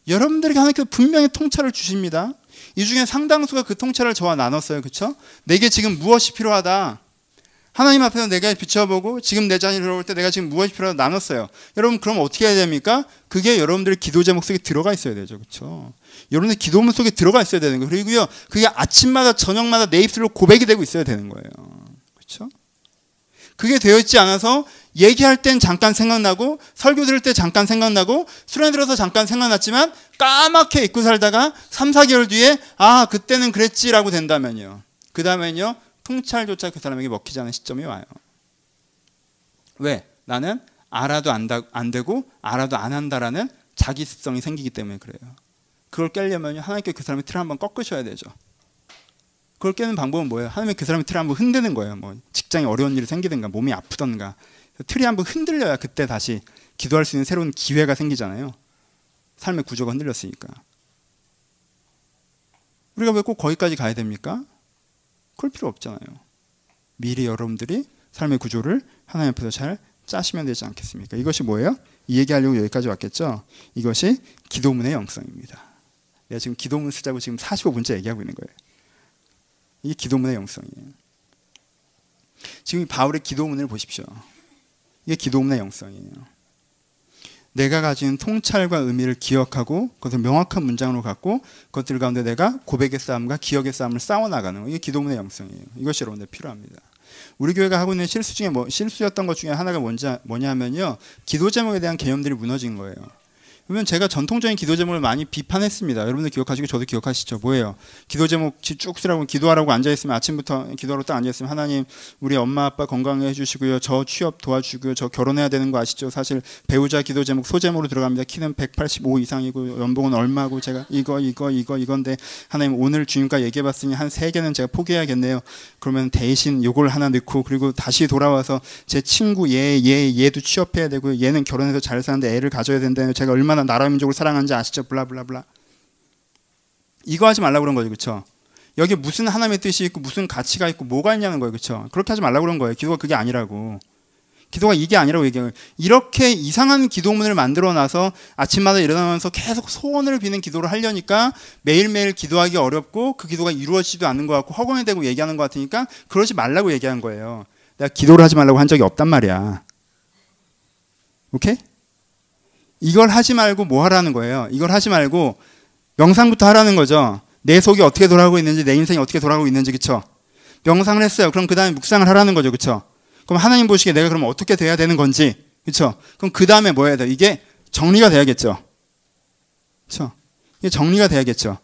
여러분들에게 하나님께서 분명히 통찰을 주십니다. 이 중에 상당수가 그 통찰을 저와 나눴어요. 그렇죠? 내게 지금 무엇이 필요하다. 하나님 앞에서 내가 비춰보고 지금 내 자신을 돌아볼 때 내가 지금 무엇이 필요하다 나눴어요. 여러분 그럼 어떻게 해야 됩니까? 그게 여러분들의 기도 제목 속에 들어가 있어야 되죠. 그렇죠? 여러분의 기도문 속에 들어가 있어야 되는 거예요. 그리고요. 그게 아침마다 저녁마다 내 입술로 고백이 되고 있어야 되는 거예요. 그렇죠? 그게 되어 있지 않아서 얘기할 땐 잠깐 생각나고 설교 들을 때 잠깐 생각나고 수련회 들어서 잠깐 생각났지만 까맣게 잊고 살다가 3, 4개월 뒤에 아 그때는 그랬지라고 된다면요. 그 다음엔요. 통찰조차 그 사람에게 먹히지 않은 시점이 와요. 왜? 나는 알아도 안다, 안 되고 알아도 안 한다라는 자기 습성이 생기기 때문에 그래요. 그걸 깨려면 하나님께 그 사람의 틀을 한번 꺾으셔야 되죠. 그걸 깨는 방법은 뭐예요? 하나님의 그 사람의 틀을 한번 흔드는 거예요. 뭐 직장에 어려운 일이 생기든가 몸이 아프던가 틀이 한번 흔들려야 그때 다시 기도할 수 있는 새로운 기회가 생기잖아요. 삶의 구조가 흔들렸으니까. 우리가 왜 꼭 거기까지 가야 됩니까? 그럴 필요 없잖아요. 미리 여러분들이 삶의 구조를 하나님 앞에서 잘 짜시면 되지 않겠습니까? 이것이 뭐예요? 이 얘기하려고 여기까지 왔겠죠? 이것이 기도문의 영성입니다. 내가 지금 기도문 쓰자고 지금 45분째 얘기하고 있는 거예요. 이게 기도문의 영성이에요. 지금 바울의 기도문을 보십시오. 이게 기도문의 영성이에요. 내가 가진 통찰과 의미를 기억하고 그것을 명확한 문장으로 갖고 그것들 가운데 내가 고백의 싸움과 기억의 싸움을 싸워 나가는 거 이게 기도문의 영성이에요. 이것이 여러분들 필요합니다. 우리 교회가 하고 있는 실수 중에 뭐 실수였던 것 중에 하나가 뭔지 뭐냐면요 기도 제목에 대한 개념들이 무너진 거예요. 그러면 제가 전통적인 기도 제목을 많이 비판했습니다. 여러분들 기억하시고 저도 기억하시죠. 뭐예요? 기도 제목 쭉 쓰라고 기도하라고 앉아 있으면 아침부터 기도하러 딱 앉아 있으면 하나님 우리 엄마 아빠 건강해 주시고요. 저 취업 도와주고요. 저 결혼해야 되는 거 아시죠? 사실 배우자 기도 제목 소제목으로 들어갑니다. 키는 185 이상이고 연봉은 얼마고 제가 이거 이거 이거 이건데 하나님 오늘 주님과 얘기해 봤으니 한 세 개는 제가 포기해야겠네요. 그러면 대신 요걸 하나 넣고 그리고 다시 돌아와서 제 친구 얘 얘 얘, 얘도 취업해야 되고 얘는 결혼해서 잘 사는데 애를 가져야 된다요. 제가 얼마나 얼마나 나라 민족을 사랑하는지 아시죠? 블라블라블라. 이거 하지 말라고 그런 거죠. 그렇죠? 여기 무슨 하나님의 뜻이 있고 무슨 가치가 있고 뭐가 있냐는 거예요. 그렇죠? 그렇게 하지 말라고 그런 거예요. 기도가 그게 아니라고. 기도가 이게 아니라고 얘기해요. 이렇게 이상한 기도문을 만들어 놔서 아침마다 일어나면서 계속 소원을 비는 기도를 하려니까 매일매일 기도하기 어렵고 그 기도가 이루어지지도 않는 것 같고 허공에 대고 얘기하는 것 같으니까 그러지 말라고 얘기한 거예요. 내가 기도를 하지 말라고 한 적이 없단 말이야. 오케이? 이걸 하지 말고 뭐 하라는 거예요? 이걸 하지 말고 명상부터 하라는 거죠. 내 속이 어떻게 돌아가고 있는지, 내 인생이 어떻게 돌아가고 있는지, 그쵸? 명상을 했어요. 그럼 그 다음에 묵상을 하라는 거죠. 그쵸? 그럼 하나님 보시기에 내가 그럼 어떻게 돼야 되는 건지, 그쵸? 그럼 그 다음에 뭐 해야 돼? 이게 정리가 돼야겠죠. 그쵸? 이게 정리가 돼야겠죠.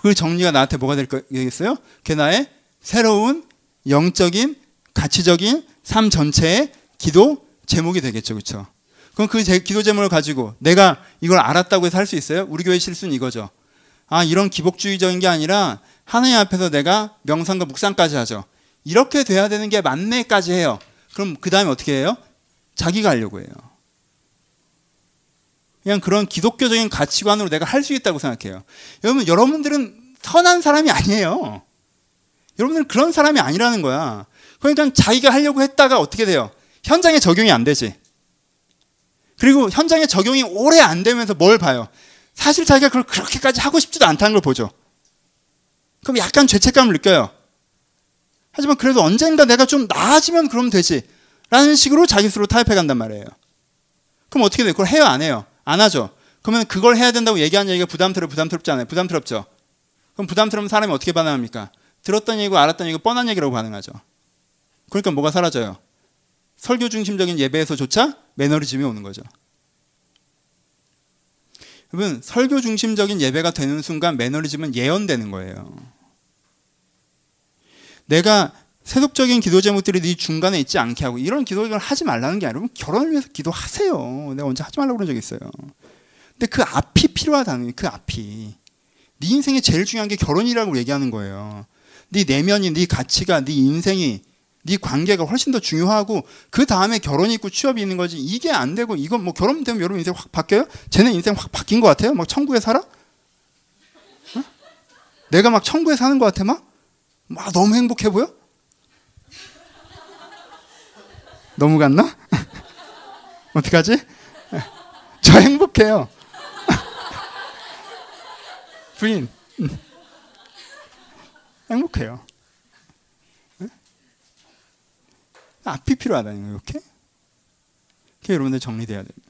그 정리가 나한테 뭐가 될 거겠어요? 그게 나의 새로운 영적인, 가치적인 삶 전체의 기도 제목이 되겠죠. 그쵸? 그럼 그 기도 제목을 가지고 내가 이걸 알았다고 해서 할 수 있어요? 우리 교회 실수는 이거죠. 아, 이런 기복주의적인 게 아니라 하나님 앞에서 내가 명상과 묵상까지 하죠. 이렇게 돼야 되는 게 만매까지 해요. 그럼 그 다음에 어떻게 해요? 자기가 하려고 해요. 그냥 그런 기독교적인 가치관으로 내가 할 수 있다고 생각해요. 여러분, 여러분들은 선한 사람이 아니에요. 여러분들은 그런 사람이 아니라는 거야. 그러니까 자기가 하려고 했다가 어떻게 돼요? 현장에 적용이 안 되지. 그리고 현장에 적용이 오래 안 되면서 뭘 봐요? 사실 자기가 그걸 그렇게까지 하고 싶지도 않다는 걸 보죠. 그럼 약간 죄책감을 느껴요. 하지만 그래도 언젠가 내가 좀 나아지면 그러면 되지. 라는 식으로 자기 스스로 타협해 간단 말이에요. 그럼 어떻게 돼요? 그걸 해요? 안 해요? 안 하죠. 그러면 그걸 해야 된다고 얘기하는 얘기가 부담스러워, 부담스럽지 않아요? 부담스럽죠? 그럼 부담스러운 사람이 어떻게 반응합니까? 들었던 얘기고 알았던 얘기고 뻔한 얘기라고 반응하죠. 그러니까 뭐가 사라져요? 설교 중심적인 예배에서조차 매너리즘이 오는 거죠. 여러분, 설교 중심적인 예배가 되는 순간 매너리즘은 예언되는 거예요. 내가 세속적인 기도 제목들이 네 중간에 있지 않게 하고 이런 기도를 하지 말라는 게 아니라 결혼을 위해서 기도하세요. 내가 언제 하지 말라고 그런 적 있어요. 근데 그 앞이 필요하다는 그 앞이 네 인생에 제일 중요한 게 결혼이라고 얘기하는 거예요. 네 내면이 네 가치가 네 인생이 네 관계가 훨씬 더 중요하고 그 다음에 결혼이 있고 취업이 있는 거지 이게 안 되고 이건 뭐 결혼 되면 여러분 인생 확 바뀌어요? 쟤네 인생 확 바뀐 것 같아요? 막 천국에 살아? 어? 내가 막 천국에 사는 것 같아 막? 막 너무 행복해 보여? 너무 갔나? 어떡하지? 저 행복해요. 부인. 행복해요. 앞이 필요하다는 거예요. 이렇게. 그게 여러분들 정리돼야 됩니다.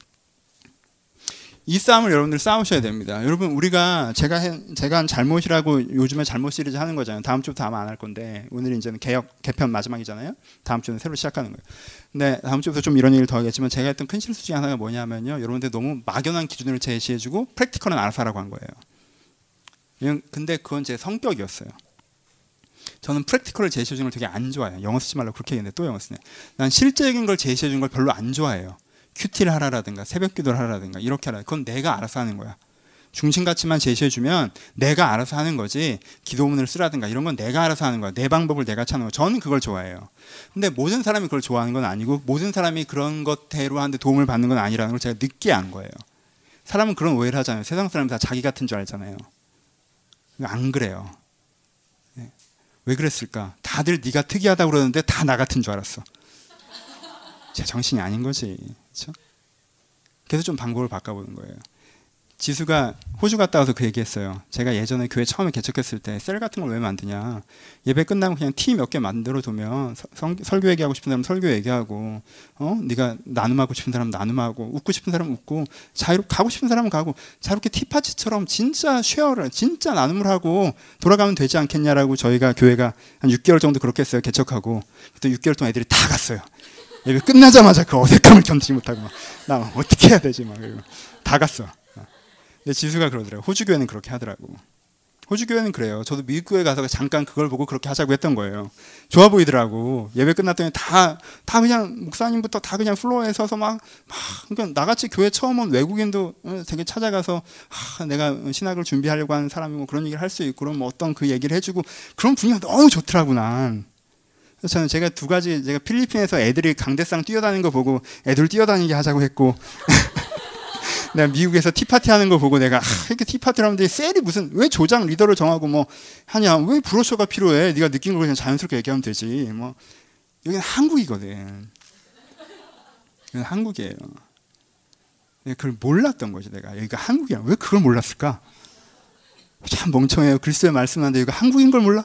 이 싸움을 여러분들 싸우셔야 됩니다. 여러분 우리가 제가 해, 제가 한 잘못이라고 요즘에 잘못 시리즈 하는 거잖아요. 다음 주부터 아마 안 할 건데 오늘 이제는 개혁 개편 마지막이잖아요. 다음 주는 새로 시작하는 거예요. 근데 다음 주부터 좀 이런 얘기를 더 하겠지만 제가 했던 큰 실수 중에 하나가 뭐냐면요. 여러분들 너무 막연한 기준을 제시해주고 프랙티컬은 알아서 하라고 한 거예요. 근데 그건 제 성격이었어요. 저는 프랙티컬을 제시해 주는 걸 되게 안 좋아해요. 영어 쓰지 말라고 그렇게 얘기했는데 또 영어 쓰네. 난 실제적인 걸 제시해 주는 걸 별로 안 좋아해요. 큐티를 하라라든가 새벽 기도를 하라든가 이렇게 하라. 그건 내가 알아서 하는 거야. 중심 가치만 제시해 주면 내가 알아서 하는 거지 기도문을 쓰라든가 이런 건 내가 알아서 하는 거야. 내 방법을 내가 찾는 거야. 저는 그걸 좋아해요. 근데 모든 사람이 그걸 좋아하는 건 아니고 모든 사람이 그런 것대로 하는데 도움을 받는 건 아니라는 걸 제가 늦게 안 거예요. 사람은 그런 오해를 하잖아요. 세상 사람이 다 자기 같은 줄 알잖아요. 안 그래요. 네. 왜 그랬을까? 다들 네가 특이하다고 그러는데 다 나 같은 줄 알았어. 제 정신이 아닌 거지. 그렇죠? 그래서 좀 방법을 바꿔보는 거예요. 지수가 호주 갔다 와서 그 얘기했어요. 제가 예전에 교회 처음에 개척했을 때 셀 같은 걸 왜 만드냐. 예배 끝나면 그냥 티 몇 개 만들어 두면 설교 얘기하고 싶은 사람 설교 얘기하고, 어, 네가 나눔하고 싶은 사람 나눔하고, 웃고 싶은 사람 웃고, 자유롭 가고 싶은 사람은 가고, 자유롭게 티파치처럼 진짜 쉐어를 진짜 나눔을 하고 돌아가면 되지 않겠냐라고 저희가 교회가 한 6개월 정도 그렇게 했어요. 개척하고 그때 6개월 동안 애들이 다 갔어요. 예배 끝나자마자 그 어색함을 견디지 못하고 막, 나 어떻게 해야 되지 막다 갔어. 근데 지수가 그러더라고. 호주 교회는 그렇게 하더라고. 호주 교회는 그래요. 저도 미국 교회 가서 잠깐 그걸 보고 그렇게 하자고 했던 거예요. 좋아 보이더라고. 예배 끝났더니 다, 다 그냥 목사님부터 다 그냥 플로어에 서서 막, 막, 그러니까 나같이 교회 처음 온 외국인도 되게 찾아가서, 아, 내가 신학을 준비하려고 하는 사람이고 그런 얘기를 할 수 있고, 그럼 어떤 그 얘기를 해주고, 그런 분위기가 너무 좋더라고, 난. 그래서 저는 제가 두 가지 제가 필리핀에서 애들이 강대상 뛰어다니는 거 보고 애들 뛰어다니게 하자고 했고 내가 미국에서 티파티 하는 거 보고 내가 아, 이렇게 티파티를 하는데 셀이 무슨 왜 조장 리더를 정하고 뭐 하냐 왜 브로셔가 필요해? 네가 느낀 걸 그냥 자연스럽게 얘기하면 되지. 뭐 여기는 한국이거든. 여기는 한국이에요. 그걸 몰랐던 거지 내가. 여기가 한국이야. 왜 그걸 몰랐을까? 참 멍청해요. 그리스도의 말씀하는데 여기가 한국인 걸 몰라?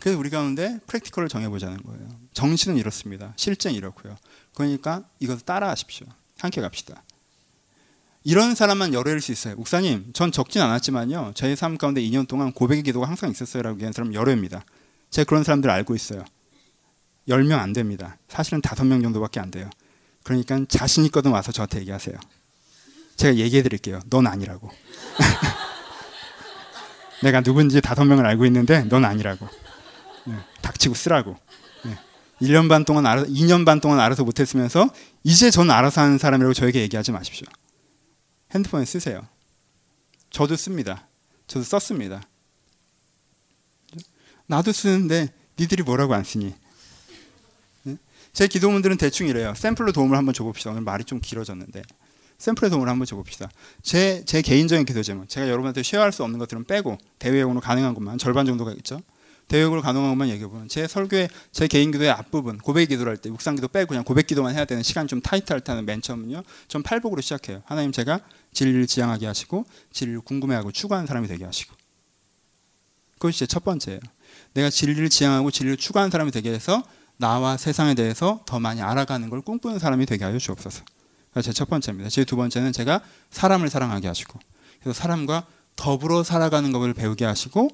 그래서 우리 가운데 프랙티컬을 정해보자는 거예요. 정신은 이렇습니다. 실제는 이렇고요. 그러니까 이것을 따라하십시오. 함께 갑시다. 이런 사람만 열애일 수 있어요. 목사님, 전 적진 않았지만요. 저의 삶 가운데 2년 동안 고백의 기도가 항상 있었어요라고 얘기하는 사람 열애입니다. 제가 그런 사람들 알고 있어요. 10명 안 됩니다. 사실은 5명 정도밖에 안 돼요. 그러니까 자신 있거든 와서 저한테 얘기하세요. 제가 얘기해 드릴게요. 넌 아니라고. 내가 누군지 5명을 알고 있는데 넌 아니라고. 네, 닥치고 쓰라고. 네. 1년 반 동안 알아 2년 반 동안 알아서 못 했으면서 이제 전 알아서 하는 사람이라고 저에게 얘기하지 마십시오. 핸드폰에 쓰세요. 저도 씁니다. 저도 썼습니다. 나도 쓰는데 니들이 뭐라고 안 쓰니? 네? 제 기도문들은 대충 이래요. 샘플로 도움을 한번 줘봅시다. 오늘 말이 좀 길어졌는데. 샘플의 도움을 한번 줘봅시다. 제, 제 개인적인 기도 제목. 제가 여러분한테 쉐어할 수 없는 것들은 빼고 대외용으로 가능한 것만 절반 정도가 있죠. 대역으로 가능한 것만 얘기해 보면 제 설교의 제 개인 기도의 앞부분 고백 기도를 할 때 묵상 기도 빼고 그냥 고백 기도만 해야 되는 시간 좀 타이트할 때는 맨 처음은요. 전 팔복으로 시작해요. 하나님 제가 진리를 지향하게 하시고 진리를 궁금해하고 추구하는 사람이 되게 하시고 그것이 제 첫 번째예요. 내가 진리를 지향하고 진리를 추구하는 사람이 되게 해서 나와 세상에 대해서 더 많이 알아가는 걸 꿈꾸는 사람이 되게 하여 주옵소서. 제 첫 번째입니다. 제 두 번째는 제가 사람을 사랑하게 하시고 그래서 사람과 더불어 살아가는 것을 배우게 하시고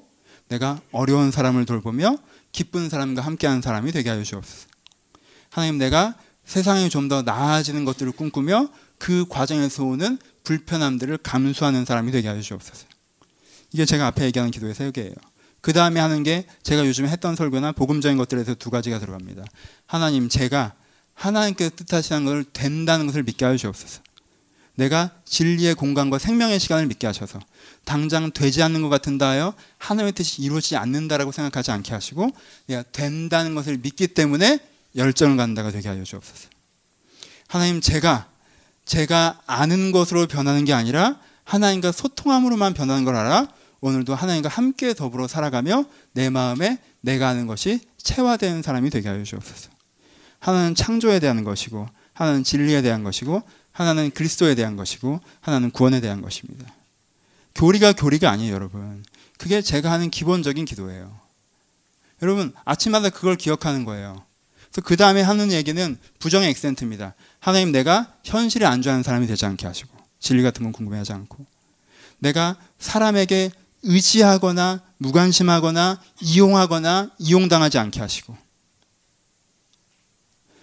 내가 어려운 사람을 돌보며 기쁜 사람과 함께하는 사람이 되게 하여 주옵소서. 하나님 내가 세상에 좀더 나아지는 것들을 꿈꾸며 그 과정에서 오는 불편함들을 감수하는 사람이 되게 하여 주옵소서. 이게 제가 앞에 얘기하는 기도의 세 개예요. 그 다음에 하는 게 제가 요즘에 했던 설교나 복음적인 것들에서 두 가지가 들어갑니다. 하나님 제가 하나님께서 뜻하시는 것을 된다는 것을 믿게 하여 주옵소서. 내가 진리의 공간과 생명의 시간을 믿게 하셔서 당장 되지 않는 것 같은다 하여 하나님의 뜻이 이루어지지 않는다라고 생각하지 않게 하시고 내가 된다는 것을 믿기 때문에 열정을 갖는다가 되게 하여 주옵소서. 하나님 제가 제가 아는 것으로 변하는 게 아니라 하나님과 소통함으로만 변하는 걸 알아 오늘도 하나님과 함께 더불어 살아가며 내 마음에 내가 아는 것이 체화되는 사람이 되게 하여 주옵소서. 하나는 창조에 대한 것이고 하나는 진리에 대한 것이고 하나는 그리스도에 대한 것이고 하나는 구원에 대한 것입니다. 교리가 교리가 아니에요, 여러분. 그게 제가 하는 기본적인 기도예요. 여러분 아침마다 그걸 기억하는 거예요. 그래서 그 다음에 하는 얘기는 부정의 액센트입니다. 하나님 내가 현실에 안주하는 사람이 되지 않게 하시고 진리 같은 건 궁금해하지 않고 내가 사람에게 의지하거나 무관심하거나 이용하거나 이용당하지 않게 하시고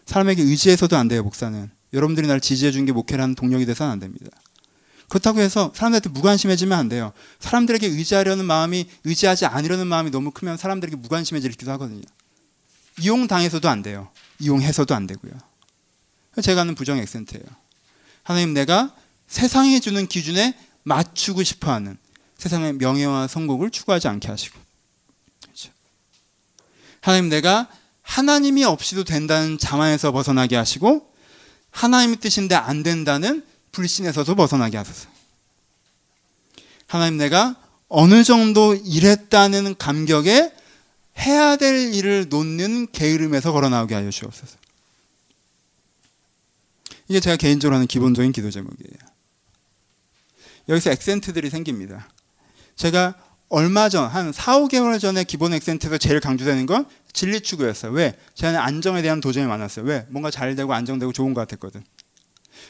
사람에게 의지해서도 안 돼요 목사는 여러분들이 날 지지해 준 게 목회라는 동력이 돼서는 안 됩니다. 그렇다고 해서 사람들한테 무관심해지면 안 돼요. 사람들에게 의지하려는 마음이 의지하지 않으려는 마음이 너무 크면 사람들에게 무관심해지기도 하거든요. 이용당해서도 안 돼요. 이용해서도 안 되고요. 제가 하는 부정 액센트예요. 하나님 내가 세상이 주는 기준에 맞추고 싶어하는 세상의 명예와 성공을 추구하지 않게 하시고. 그렇죠. 하나님 내가 하나님이 없이도 된다는 자만에서 벗어나게 하시고 하나님의 뜻인데 안 된다는 불신에서도 벗어나게 하소서. 하나님 내가 어느 정도 일했다는 감격에 해야 될 일을 놓는 게으름에서 걸어 나오게 하여 주옵소서. 이게 제가 개인적으로 하는 기본적인 기도 제목이에요. 여기서 액센트들이 생깁니다. 제가 얼마 전, 한 4, 5개월 전에 기본 액센트에서 제일 강조되는 건 진리 추구였어요. 왜? 저는 안정에 대한 도전이 많았어요. 왜? 뭔가 잘 되고 안정되고 좋은 것 같았거든.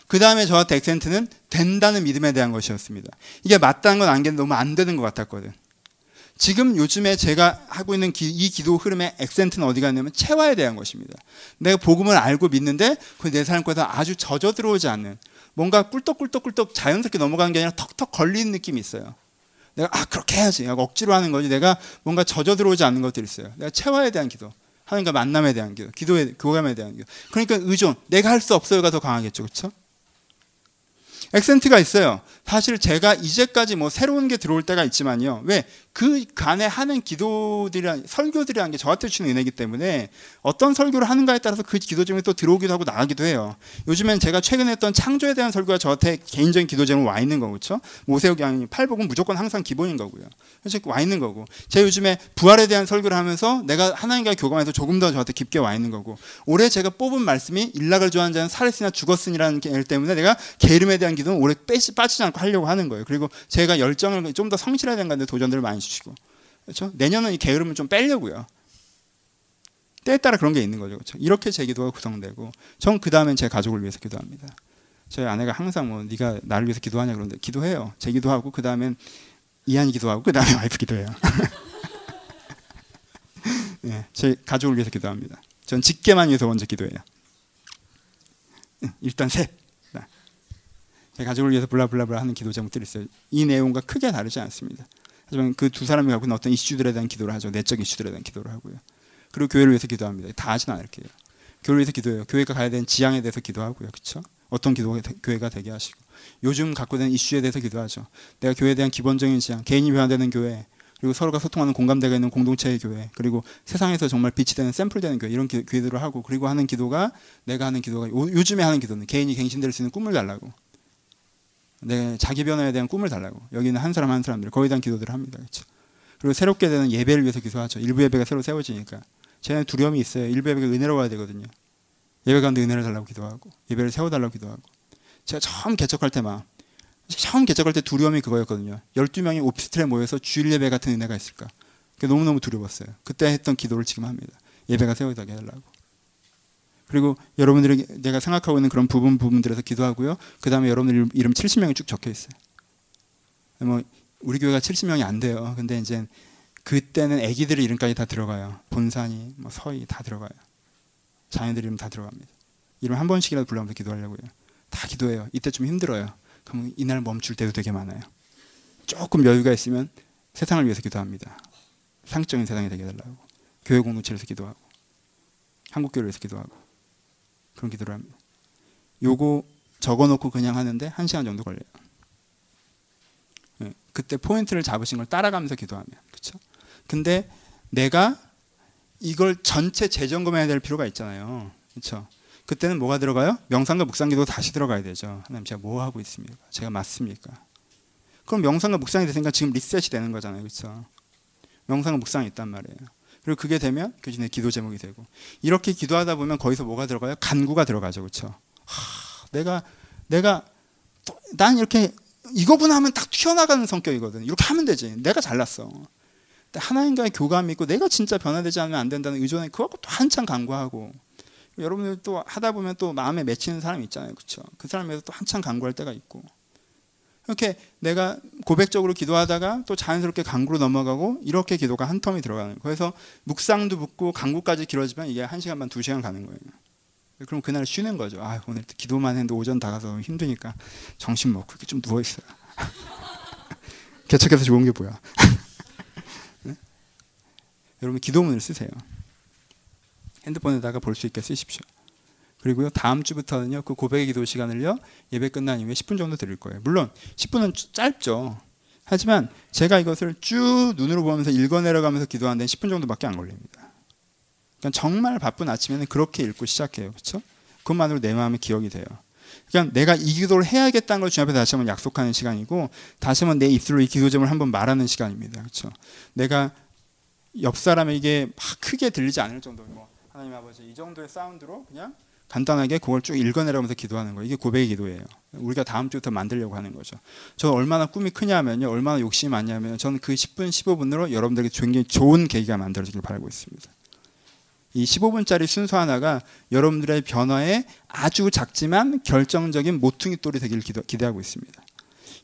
그 다음에 저한테 액센트는 된다는 믿음에 대한 것이었습니다. 이게 맞다는 건 안겠는데 너무 안 되는 것 같았거든. 지금 요즘에 제가 하고 있는 기, 이 기도 흐름의 액센트는 어디가 있냐면 체화에 대한 것입니다. 내가 복음을 알고 믿는데 그 내삶 속에서 아주 젖어 들어오지 않는 뭔가 꿀떡꿀떡꿀떡 자연스럽게 넘어가는 게 아니라 턱턱 걸리는 느낌이 있어요. 내가 아 그렇게 해야지. 억지로 하는 거지. 내가 뭔가 젖어 들어오지 않는 것들이 있어요. 내가 체화에 대한 기도 하나님과 만남에 대한 기도 기도에 교감에 대한 기도. 그러니까 의존. 내가 할 수 없어요가 더 강하겠죠. 그렇죠 액센트가 있어요. 사실 제가 이제까지 뭐 새로운 게 들어올 때가 있지만요. 왜? 그 간에 하는 기도들이랑 설교들이라는 게 저한테 주는 은혜이기 때문에 어떤 설교를 하는가에 따라서 그 기도 제목이 또 들어오기도 하고 나가기도 해요. 요즘엔 제가 최근에 했던 창조에 대한 설교가 저한테 개인적인 기도 제목 와 있는 거고, 그렇죠? 모세오기 아니 팔복은 무조건 항상 기본인 거고요. 그래서 와 있는 거고. 제가 요즘에 부활에 대한 설교를 하면서 내가 하나님과 교감해서 조금 더 저한테 깊게 와 있는 거고. 올해 제가 뽑은 말씀이 일락을 좋아하는 자는 살았으나 죽었으니라는 게 때문에 내가 게으름에 대한 기도는 올해 빼지 빠지지 않고 하려고 하는 거예요. 그리고 제가 열정을 좀 더 성실해야 건데 도전들을 많이 주시고. 그렇죠? 내년은 이 게으름을 좀 빼려고요. 때에 따라 그런 게 있는 거죠. 그렇죠? 이렇게 제 기도가 구성되고 전 그 다음엔 제 가족을 위해서 기도합니다. 저희 아내가 항상 뭐 네가 나를 위해서 기도하냐 그러는데 기도해요. 제 기도하고 그 다음엔 이한이 기도하고 그 다음에 와이프 기도해요. 네, 제 가족을 위해서 기도합니다. 전 직계만 위해서 먼저 기도해요. 일단 셋. 제 가족을 위해서 블라블라블라 하는 기도 제목들이 있어요. 이 내용과 크게 다르지 않습니다. 하지만 그 두 사람이 갖고 있는 어떤 이슈들에 대한 기도를 하죠. 내적 이슈들에 대한 기도를 하고요. 그리고 교회를 위해서 기도합니다. 다 하진 않을게요. 교회를 위해서 기도해요. 교회가 가야 되는 지향에 대해서 기도하고요. 그렇죠? 어떤 기도가 교회가 되게 하시고 요즘 갖고 있는 이슈에 대해서 기도하죠. 내가 교회에 대한 기본적인 지향, 개인이 변화되는 교회, 그리고 서로가 소통하는 공감대가 있는 공동체의 교회, 그리고 세상에서 정말 빛이 되는 샘플 되는 교회 이런 기, 교회들을 하고 그리고 하는 기도가 내가 하는 기도가 요, 즘에 하는 기도는 개인이 갱신될 수 있는 꿈을 달라고 내 자기 변화에 대한 꿈을 달라고 여기는 한 사람 한 사람들 거기에 대한 기도들을 합니다. 그렇죠? 그리고 새롭게 되는 예배를 위해서 기도하죠. 일부 예배가 새로 세워지니까 쟤는 두려움이 있어요. 일부 예배가 은혜로 와야 되거든요. 예배 가운데 은혜를 달라고 기도하고 예배를 세워달라고 기도하고 제가 처음 개척할 때만 처음 개척할 때 두려움이 그거였거든요. 12명이 오피스텔에 모여서 주일 예배 같은 은혜가 있을까. 너무너무 두려웠어요. 그때 했던 기도를 지금 합니다. 예배가 세워지게 해달라고. 그리고 여러분들이 내가 생각하고 있는 그런 부분 부분들에서 기도하고요. 그 다음에 여러분들 이름 70명이 쭉 적혀 있어요. 뭐 우리 교회가 70명이 안 돼요. 근데 이제 그때는 아기들 이름까지 다 들어가요. 본산이, 뭐 서희 다 들어가요. 자녀들 이름 다 들어갑니다. 이름 한 번씩이라도 불러면서 기도하려고요. 다 기도해요. 이때 좀 힘들어요. 그럼 이날 멈출 때도 되게 많아요. 조금 여유가 있으면 세상을 위해서 기도합니다. 상적인 세상이 되게 해달라고. 교회 공동체에서 기도하고 한국교회를 위해서 기도하고 그런 기도를 합니다. 요거 적어놓고 그냥 하는데 한 시간 정도 걸려요. 네, 그때 포인트를 잡으신 걸 따라가면서 기도하면 그렇죠. 근데 내가 이걸 전체 재점검해야 될 필요가 있잖아요. 그렇죠. 그때는 뭐가 들어가요? 명상과 묵상기도 다시 들어가야 되죠. 하나님 제가 뭐 하고 있습니까? 제가 맞습니까? 그럼 명상과 묵상이 됐으니까 지금 리셋이 되는 거잖아요. 그렇죠? 명상과 묵상이 있단 말이에요. 그리고 그게 되면 교진의 기도 제목이 되고 이렇게 기도하다 보면 거기서 뭐가 들어가요? 간구가 들어가죠, 그렇죠? 내가 내가 난 이렇게 이거구나 하면 딱 튀어나가는 성격이거든. 이렇게 하면 되지. 내가 잘났어. 하나님과의 교감이 있고 내가 진짜 변화되지 않으면 안 된다는 의존에 또 한참 강구하고 여러분들 또 하다 보면 또 마음에 맺히는 사람이 있잖아요. 그렇죠? 그 사람에서 또 한참 강구할 때가 있고 이렇게 내가 고백적으로 기도하다가 또 자연스럽게 강구로 넘어가고 이렇게 기도가 한 텀이 들어가는 거예요. 그래서 묵상도 붙고 강구까지 길어지면 이게 한 시간 반, 두 시간 가는 거예요. 그럼 그날 쉬는 거죠. 아, 오늘 기도만 했는데 오전 다 가서 힘드니까 정신 먹고 이렇게 좀 누워 있어요. 개척해서 좋은 게 뭐야? 네? 여러분 기도문을 쓰세요. 핸드폰에다가 볼 수 있게 쓰십시오. 그리고요 다음 주부터는요 그 고백의 기도 시간을요 예배 끝난 이후에 10분 정도 드릴 거예요. 물론 10분은 짧죠. 하지만 제가 이것을 쭉 눈으로 보면서 읽어 내려가면서 기도하는 데 10분 정도밖에 안 걸립니다. 그러니까 정말 바쁜 아침에는 그렇게 읽고 시작해요. 그렇죠? 그것만으로 내 마음에 기억이 돼요. 그냥 내가 이 기도를 해야겠다는 걸 주님 앞에 다시 한번 약속하는 시간이고 다시 한번 내 입술로 이 기도 점을 한번 말하는 시간입니다. 그렇죠? 내가 옆 사람에게 막 크게 들리지 않을 정도로 뭐 하나님 아버지 이 정도의 사운드로 그냥 간단하게 그걸 쭉 읽어내려면서 기도하는 거예요. 이게 고백의 기도예요. 우리가 다음 주부터 만들려고 하는 거죠. 저 얼마나 꿈이 크냐면요. 얼마나 욕심이 많냐면 저는 그 10분, 15분으로 여러분들에게 굉장히 좋은 계기가 만들어지길 바라고 있습니다. 이 15분짜리 순서 하나가 여러분들의 변화에 아주 작지만 결정적인 모퉁이 돌이 되기를 기대, 하고 있습니다.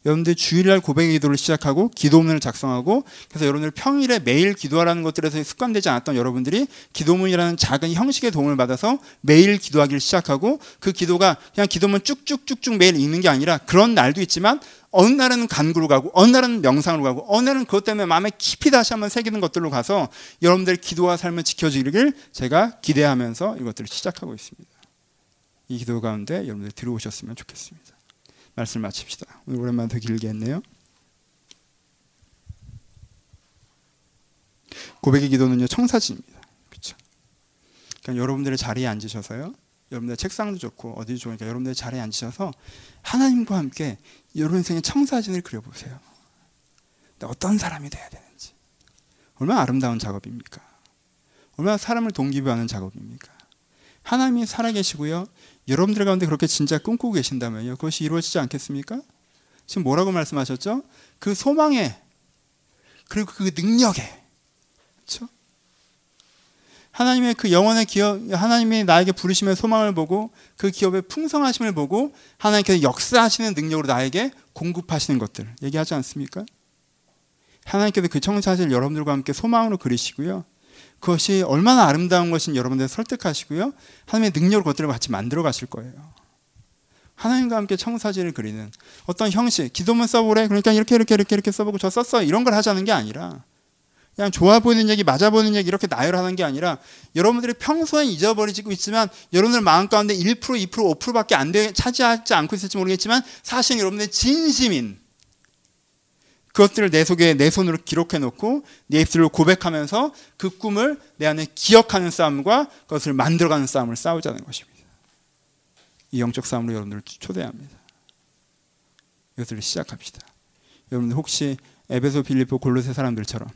여러분들 주일날 고백의 기도를 시작하고 기도문을 작성하고 그래서 여러분들 평일에 매일 기도하라는 것들에서 습관되지 않았던 여러분들이 기도문이라는 작은 형식의 도움을 받아서 매일 기도하기를 시작하고 그 기도가 그냥 기도문 쭉쭉쭉쭉 매일 읽는 게 아니라 그런 날도 있지만 어느 날은 간구로 가고 어느 날은 명상으로 가고 어느 날은 그것 때문에 마음에 깊이 다시 한번 새기는 것들로 가서 여러분들 기도와 삶을 지켜지기를 제가 기대하면서 이것들을 시작하고 있습니다. 이 기도 가운데 여러분들 들어오셨으면 좋겠습니다. 말씀 마칩시다. 오늘 오랜만에 더 길게 했네요. 고백의 기도는요 청사진입니다. 그렇죠? 그러니까 여러분들의 자리에 앉으셔서요. 여러분들 책상도 좋고 어디 좋으니까 여러분들 자리에 앉으셔서 하나님과 함께 여러분 인생의 청사진을 그려보세요. 어떤 사람이 돼야 되는지. 얼마나 아름다운 작업입니까? 얼마나 사람을 동기부여하는 작업입니까? 하나님이 살아계시고요. 여러분들 가운데 그렇게 진짜 꿈꾸고 계신다면요. 그것이 이루어지지 않겠습니까? 지금 뭐라고 말씀하셨죠? 그 소망에 그리고 그 능력에 그렇죠? 하나님의 그 영원의 기업, 하나님이 나에게 부르심의 소망을 보고 그 기업의 풍성하심을 보고 하나님께서 역사하시는 능력으로 나에게 공급하시는 것들 얘기하지 않습니까? 하나님께서 그 청사실 여러분들과 함께 소망으로 그리시고요. 그것이 얼마나 아름다운 것인 여러분들 설득하시고요. 하나님의 능력으로 그것들을 같이 만들어 가실 거예요. 하나님과 함께 청사진을 그리는 어떤 형식, 기도문 써보래. 그러니까 이렇게 이렇게 이렇게 이렇게 써보고 저 썼어. 이런 걸 하자는 게 아니라 그냥 좋아 보이는 얘기, 맞아 보이는 얘기 이렇게 나열하는 게 아니라 여러분들이 평소에 잊어버리고 있지만 여러분들 마음 가운데 1%, 2%, 5%밖에 안 돼, 차지하지 않고 있을지 모르겠지만 사실 여러분들의 진심인 그것들을 내 속에 내 손으로 기록해 놓고 내 입술로 고백하면서 그 꿈을 내 안에 기억하는 싸움과 그것을 만들어가는 싸움을 싸우자는 것입니다. 이 영적 싸움으로 여러분들을 초대합니다. 이것을 시작합시다. 여러분들 혹시 에베소 빌리포 골로새 사람들처럼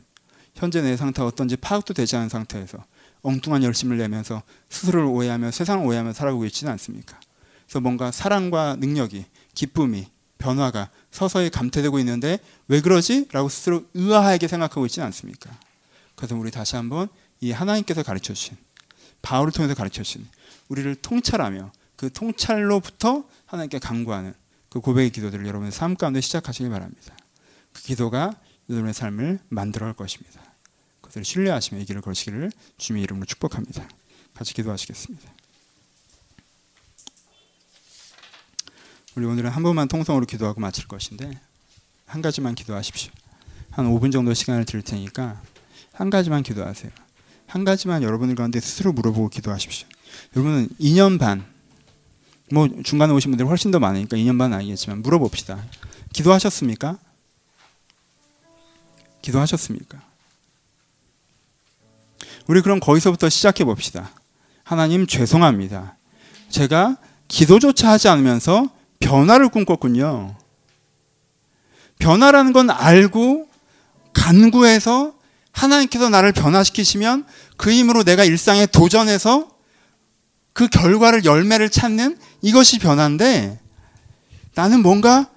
현재 내 상태가 어떤지 파악도 되지 않은 상태에서 엉뚱한 열심을 내면서 스스로를 오해하며 세상을 오해하며 살아가고 있지는 않습니까? 그래서 뭔가 사랑과 능력이 기쁨이 변화가 서서히 감퇴되고 있는데 왜 그러지? 라고 스스로 의아하게 생각하고 있지는 않습니까? 그래서 우리 다시 한번 이 하나님께서 가르쳐 주신 바울을 통해서 가르쳐 주신 우리를 통찰하며 그 통찰로부터 하나님께 강구하는 그 고백의 기도들을 여러분의 삶 가운데 시작하시기 바랍니다. 그 기도가 여러분의 삶을 만들어 갈 것입니다. 그것을 신뢰하시며 이 길을 걸으시기를 주님의 이름으로 축복합니다. 같이 기도하시겠습니다. 우리 오늘은 한 번만 통성으로 기도하고 마칠 것인데 한 가지만 기도하십시오. 한 5분 정도 시간을 드릴 테니까 한 가지만 기도하세요. 한 가지만 여러분들 가운데 스스로 물어보고 기도하십시오. 여러분은 2년 반, 뭐 중간에 오신 분들 훨씬 더 많으니까 2년 반 아니겠지만 물어봅시다. 기도하셨습니까? 기도하셨습니까? 우리 그럼 거기서부터 시작해 봅시다. 하나님 죄송합니다. 제가 기도조차 하지 않으면서 변화를 꿈꿨군요. 변화라는 건 알고 간구해서 하나님께서 나를 변화시키시면 그 힘으로 내가 일상에 도전해서 그 결과를 열매를 찾는 이것이 변화인데 나는 뭔가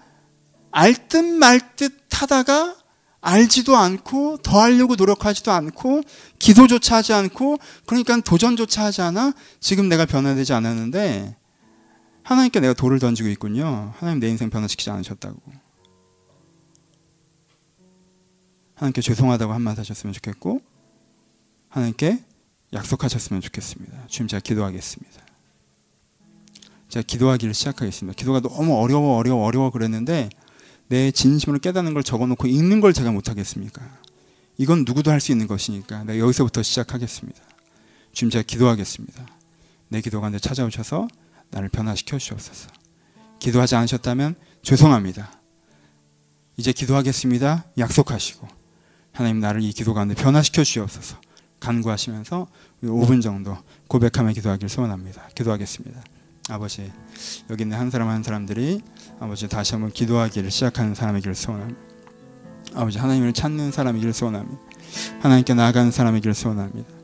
알 듯 말 듯 하다가 알지도 않고 더 하려고 노력하지도 않고 기도조차 하지 않고 그러니까 도전조차 하지 않아 지금 내가 변화되지 않았는데 하나님께 내가 돌을 던지고 있군요. 하나님 내 인생 변화시키지 않으셨다고. 하나님께 죄송하다고 한마디 하셨으면 좋겠고 하나님께 약속하셨으면 좋겠습니다. 주님 제가 기도하겠습니다. 제가 기도하기를 시작하겠습니다. 기도가 너무 어려워 어려워 어려워 그랬는데 내 진심을 깨닫는 걸 적어놓고 읽는 걸 제가 못하겠습니까? 이건 누구도 할 수 있는 것이니까 내가 여기서부터 시작하겠습니다. 주님 제가 기도하겠습니다. 내 기도 가운데 찾아오셔서 나를 변화시켜 주옵소서. 기도하지 않으셨다면 죄송합니다. 이제 기도하겠습니다. 약속하시고 하나님 나를 이 기도 가운데 변화시켜 주옵소서. 간구하시면서 5분 정도 고백하며 기도하기를 소원합니다. 기도하겠습니다. 아버지 여기 있는 한 사람 한 사람들이 아버지 다시 한번 기도하기를 시작하는 사람이기를 소원합니다. 아버지 하나님을 찾는 사람이기를 소원합니다. 하나님께 나아가는 사람이기를 소원합니다.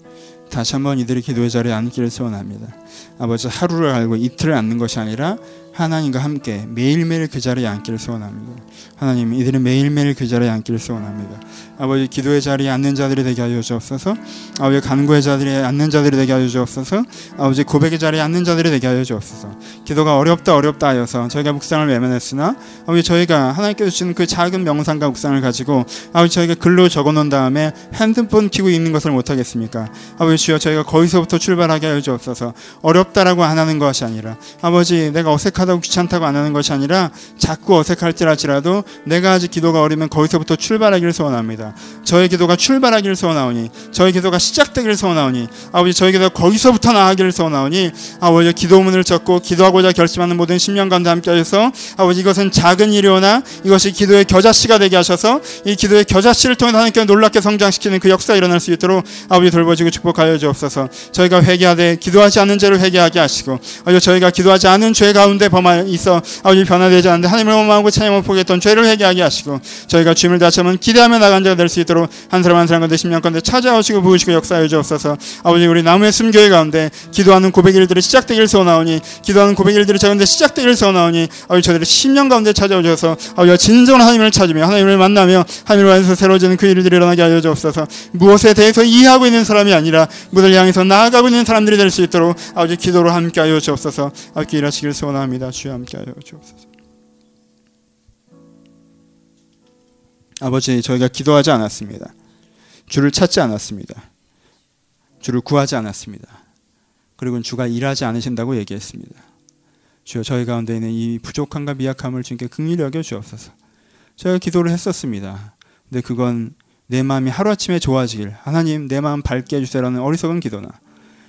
다시 한번 이들의 기도의 자리에 앉기를 소원합니다. 아버지 하루를 알고 이틀을 앉는 것이 아니라 하나님과 함께 매일매일 그 자리에 앉기를 소원합니다. 하나님 이들이 매일매일 그 자리에 앉기를 소원합니다. 아버지 기도의 자리에 앉는 자들이 되게 하여 주옵소서. 아버지 간구의 자리에 앉는 자들이 되게 하여 주옵소서. 아버지 고백의 자리에 앉는 자들이 되게 하여 주옵소서. 기도가 어렵다 어렵다 하여서 저희가 묵상을 외면했으나 아버지 저희가 하나님께서 주신 그 작은 명상과 묵상을 가지고 아버지 저희가 글로 적어놓은 다음에 핸드폰 키고 있는 것을 못하겠습니까? 아버지 주여 저희가 거기서부터 출발하게 하여 주옵소서. 어렵다라고 안 하는 것이 아니라 아버지 내가 어색하다고 귀찮다고 안 하는 것이 아니라 자꾸 어색할지라도 내가 아직 기도가 어리면 거기서부터 출발하기를 소원합니다. 저의 기도가 출발하기를 소원하오니 저의 기도가 시작되기를 소원하오니 아버지 저의 기도가 거기서부터 나가기를 소원하오니 아버지 기도문을 적고 기도하고자 결심하는 모든 신명관도 함께하셔서 아버지 이것은 작은 일이오나 이것이 기도의 겨자씨가 되게 하셔서 이 기도의 겨자씨를 통해 하나님께 놀랍게 성장시키는 그 역사 일어날 수 있도록 아버지 돌보시고 축복하여 주옵소서. 저희가 회개하되 기도하지 않는 죄를 회개하게 하시고 아버지 저희가 기도하지 않은 죄 가운데 범하 있어 아버지 변화되지 않는데 하나님을 원망하고 찬양을 포기했던 죄를 회개하게 하시고 저희가 주님을 다시 한번 기대하며 나간 자 가될수 있도록 한 사람 한 사람 가운데 십년 가운데 찾아오시고 부으시고 역사해 주옵소서. 아버지 우리 나무의 숨교회 가운데 기도하는 고백 일들이 시작되기를 소원하오니 기도하는 고백 일들이 저 가운데 시작되기를 소원하오니 아버지 저들의 십년 가운데 찾아오셔서 아버지가 진정한 하나님을 찾으며 하나님을 만나며 하나님을 안에서 새로워지는 그 일들이 일어나게 하여 주옵소서. 무엇에 대해서 이해하고 있는 사람이 아니라 무엇을 향해서 나아가고 있는 사람들이 될 수 있도록 아버지 기도로 함께 하여 주옵소서. 함께 일하시길 소원합니다. 주여 함께 하여 주옵소서 아버지 저희가 기도하지 않았습니다. 주를 찾지 않았습니다. 주를 구하지 않았습니다. 그리고 주가 일하지 않으신다고 얘기했습니다. 주여 저희 가운데 있는 이 부족함과 미약함을 주님께 긍휼히 여겨 주옵소서. 저희가 기도를 했었습니다. 근데 그건 내 마음이 하루아침에 좋아지길 하나님 내 마음 밝게 해주세요라는 어리석은 기도나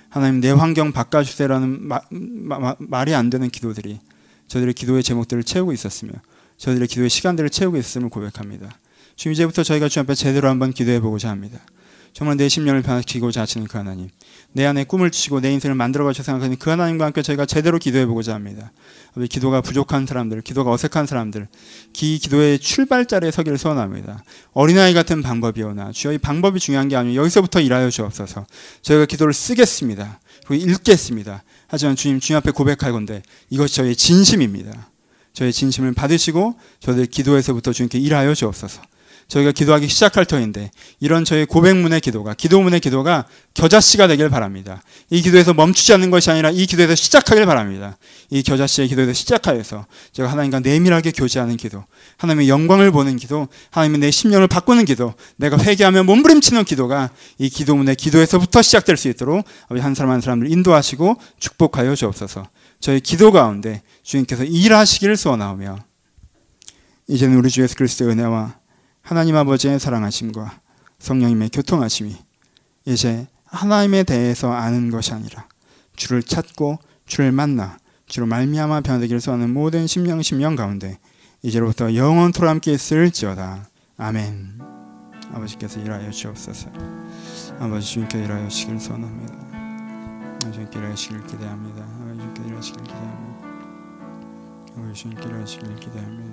하나님 내 환경 바꿔주세요라는 마, 마, 말이 안 되는 기도들이 저들의 기도의 제목들을 채우고 있었으며 저들의 기도의 시간들을 채우고 있음을 고백합니다. 주님 이제부터 저희가 주 앞에 제대로 한번 기도해 보고자 합니다. 정말 내 심령을 변화시키고자 하시는 그 하나님 내 안에 꿈을 주시고 내 인생을 만들어 가셔 생각하는 그 하나님과 함께 저희가 제대로 기도해 보고자 합니다. 기도가 부족한 사람들, 기도가 어색한 사람들, 기 기도의 출발자리에 서기를 소원합니다. 어린아이 같은 방법이오나 주여 이 방법이 중요한 게 아니고 여기서부터 일하여 주옵소서. 저희가 기도를 쓰겠습니다. 그리고 읽겠습니다. 하지만 주님 주님 앞에 고백할 건데 이것이 저희의 진심입니다. 저의 진심을 받으시고 저들 기도에서부터 주님께 일하여 주옵소서. 저희가 기도하기 시작할 터인데 이런 저희 고백문의 기도가 기도문의 기도가 겨자씨가 되길 바랍니다. 이 기도에서 멈추지 않는 것이 아니라 이 기도에서 시작하길 바랍니다. 이 겨자씨의 기도에서 시작하여서 제가 하나님과 내밀하게 교제하는 기도, 하나님의 영광을 보는 기도, 하나님의 내 심령을 바꾸는 기도, 내가 회개하며 몸부림치는 기도가 이 기도문의 기도에서부터 시작될 수 있도록 한 사람 한 사람을 인도하시고 축복하여 주옵소서. 저희 기도 가운데 주님께서 일하시기를 소원하오며 이제는 우리 주 예수 그리스도의 은혜와 하나님 아버지의 사랑하심과 성령님의 교통하심이 이제 하나님에 대해서 아는 것이 아니라 주를 찾고 주를 만나 주로 말미암아 변하기를 소하는 모든 심령 심령 가운데 이제로부터 영원토록 함께 있을지어다. 아멘. 아버지께서 일하여 주옵소서. 아버지 주님께 일하여 주시길 소원합니다. 아버지 주님께 일하여 주시길 기대합니다. 아버지 주님께 일하여 주시길 기대합니다. 아버지 주님께 일하여 주시길 기대합니다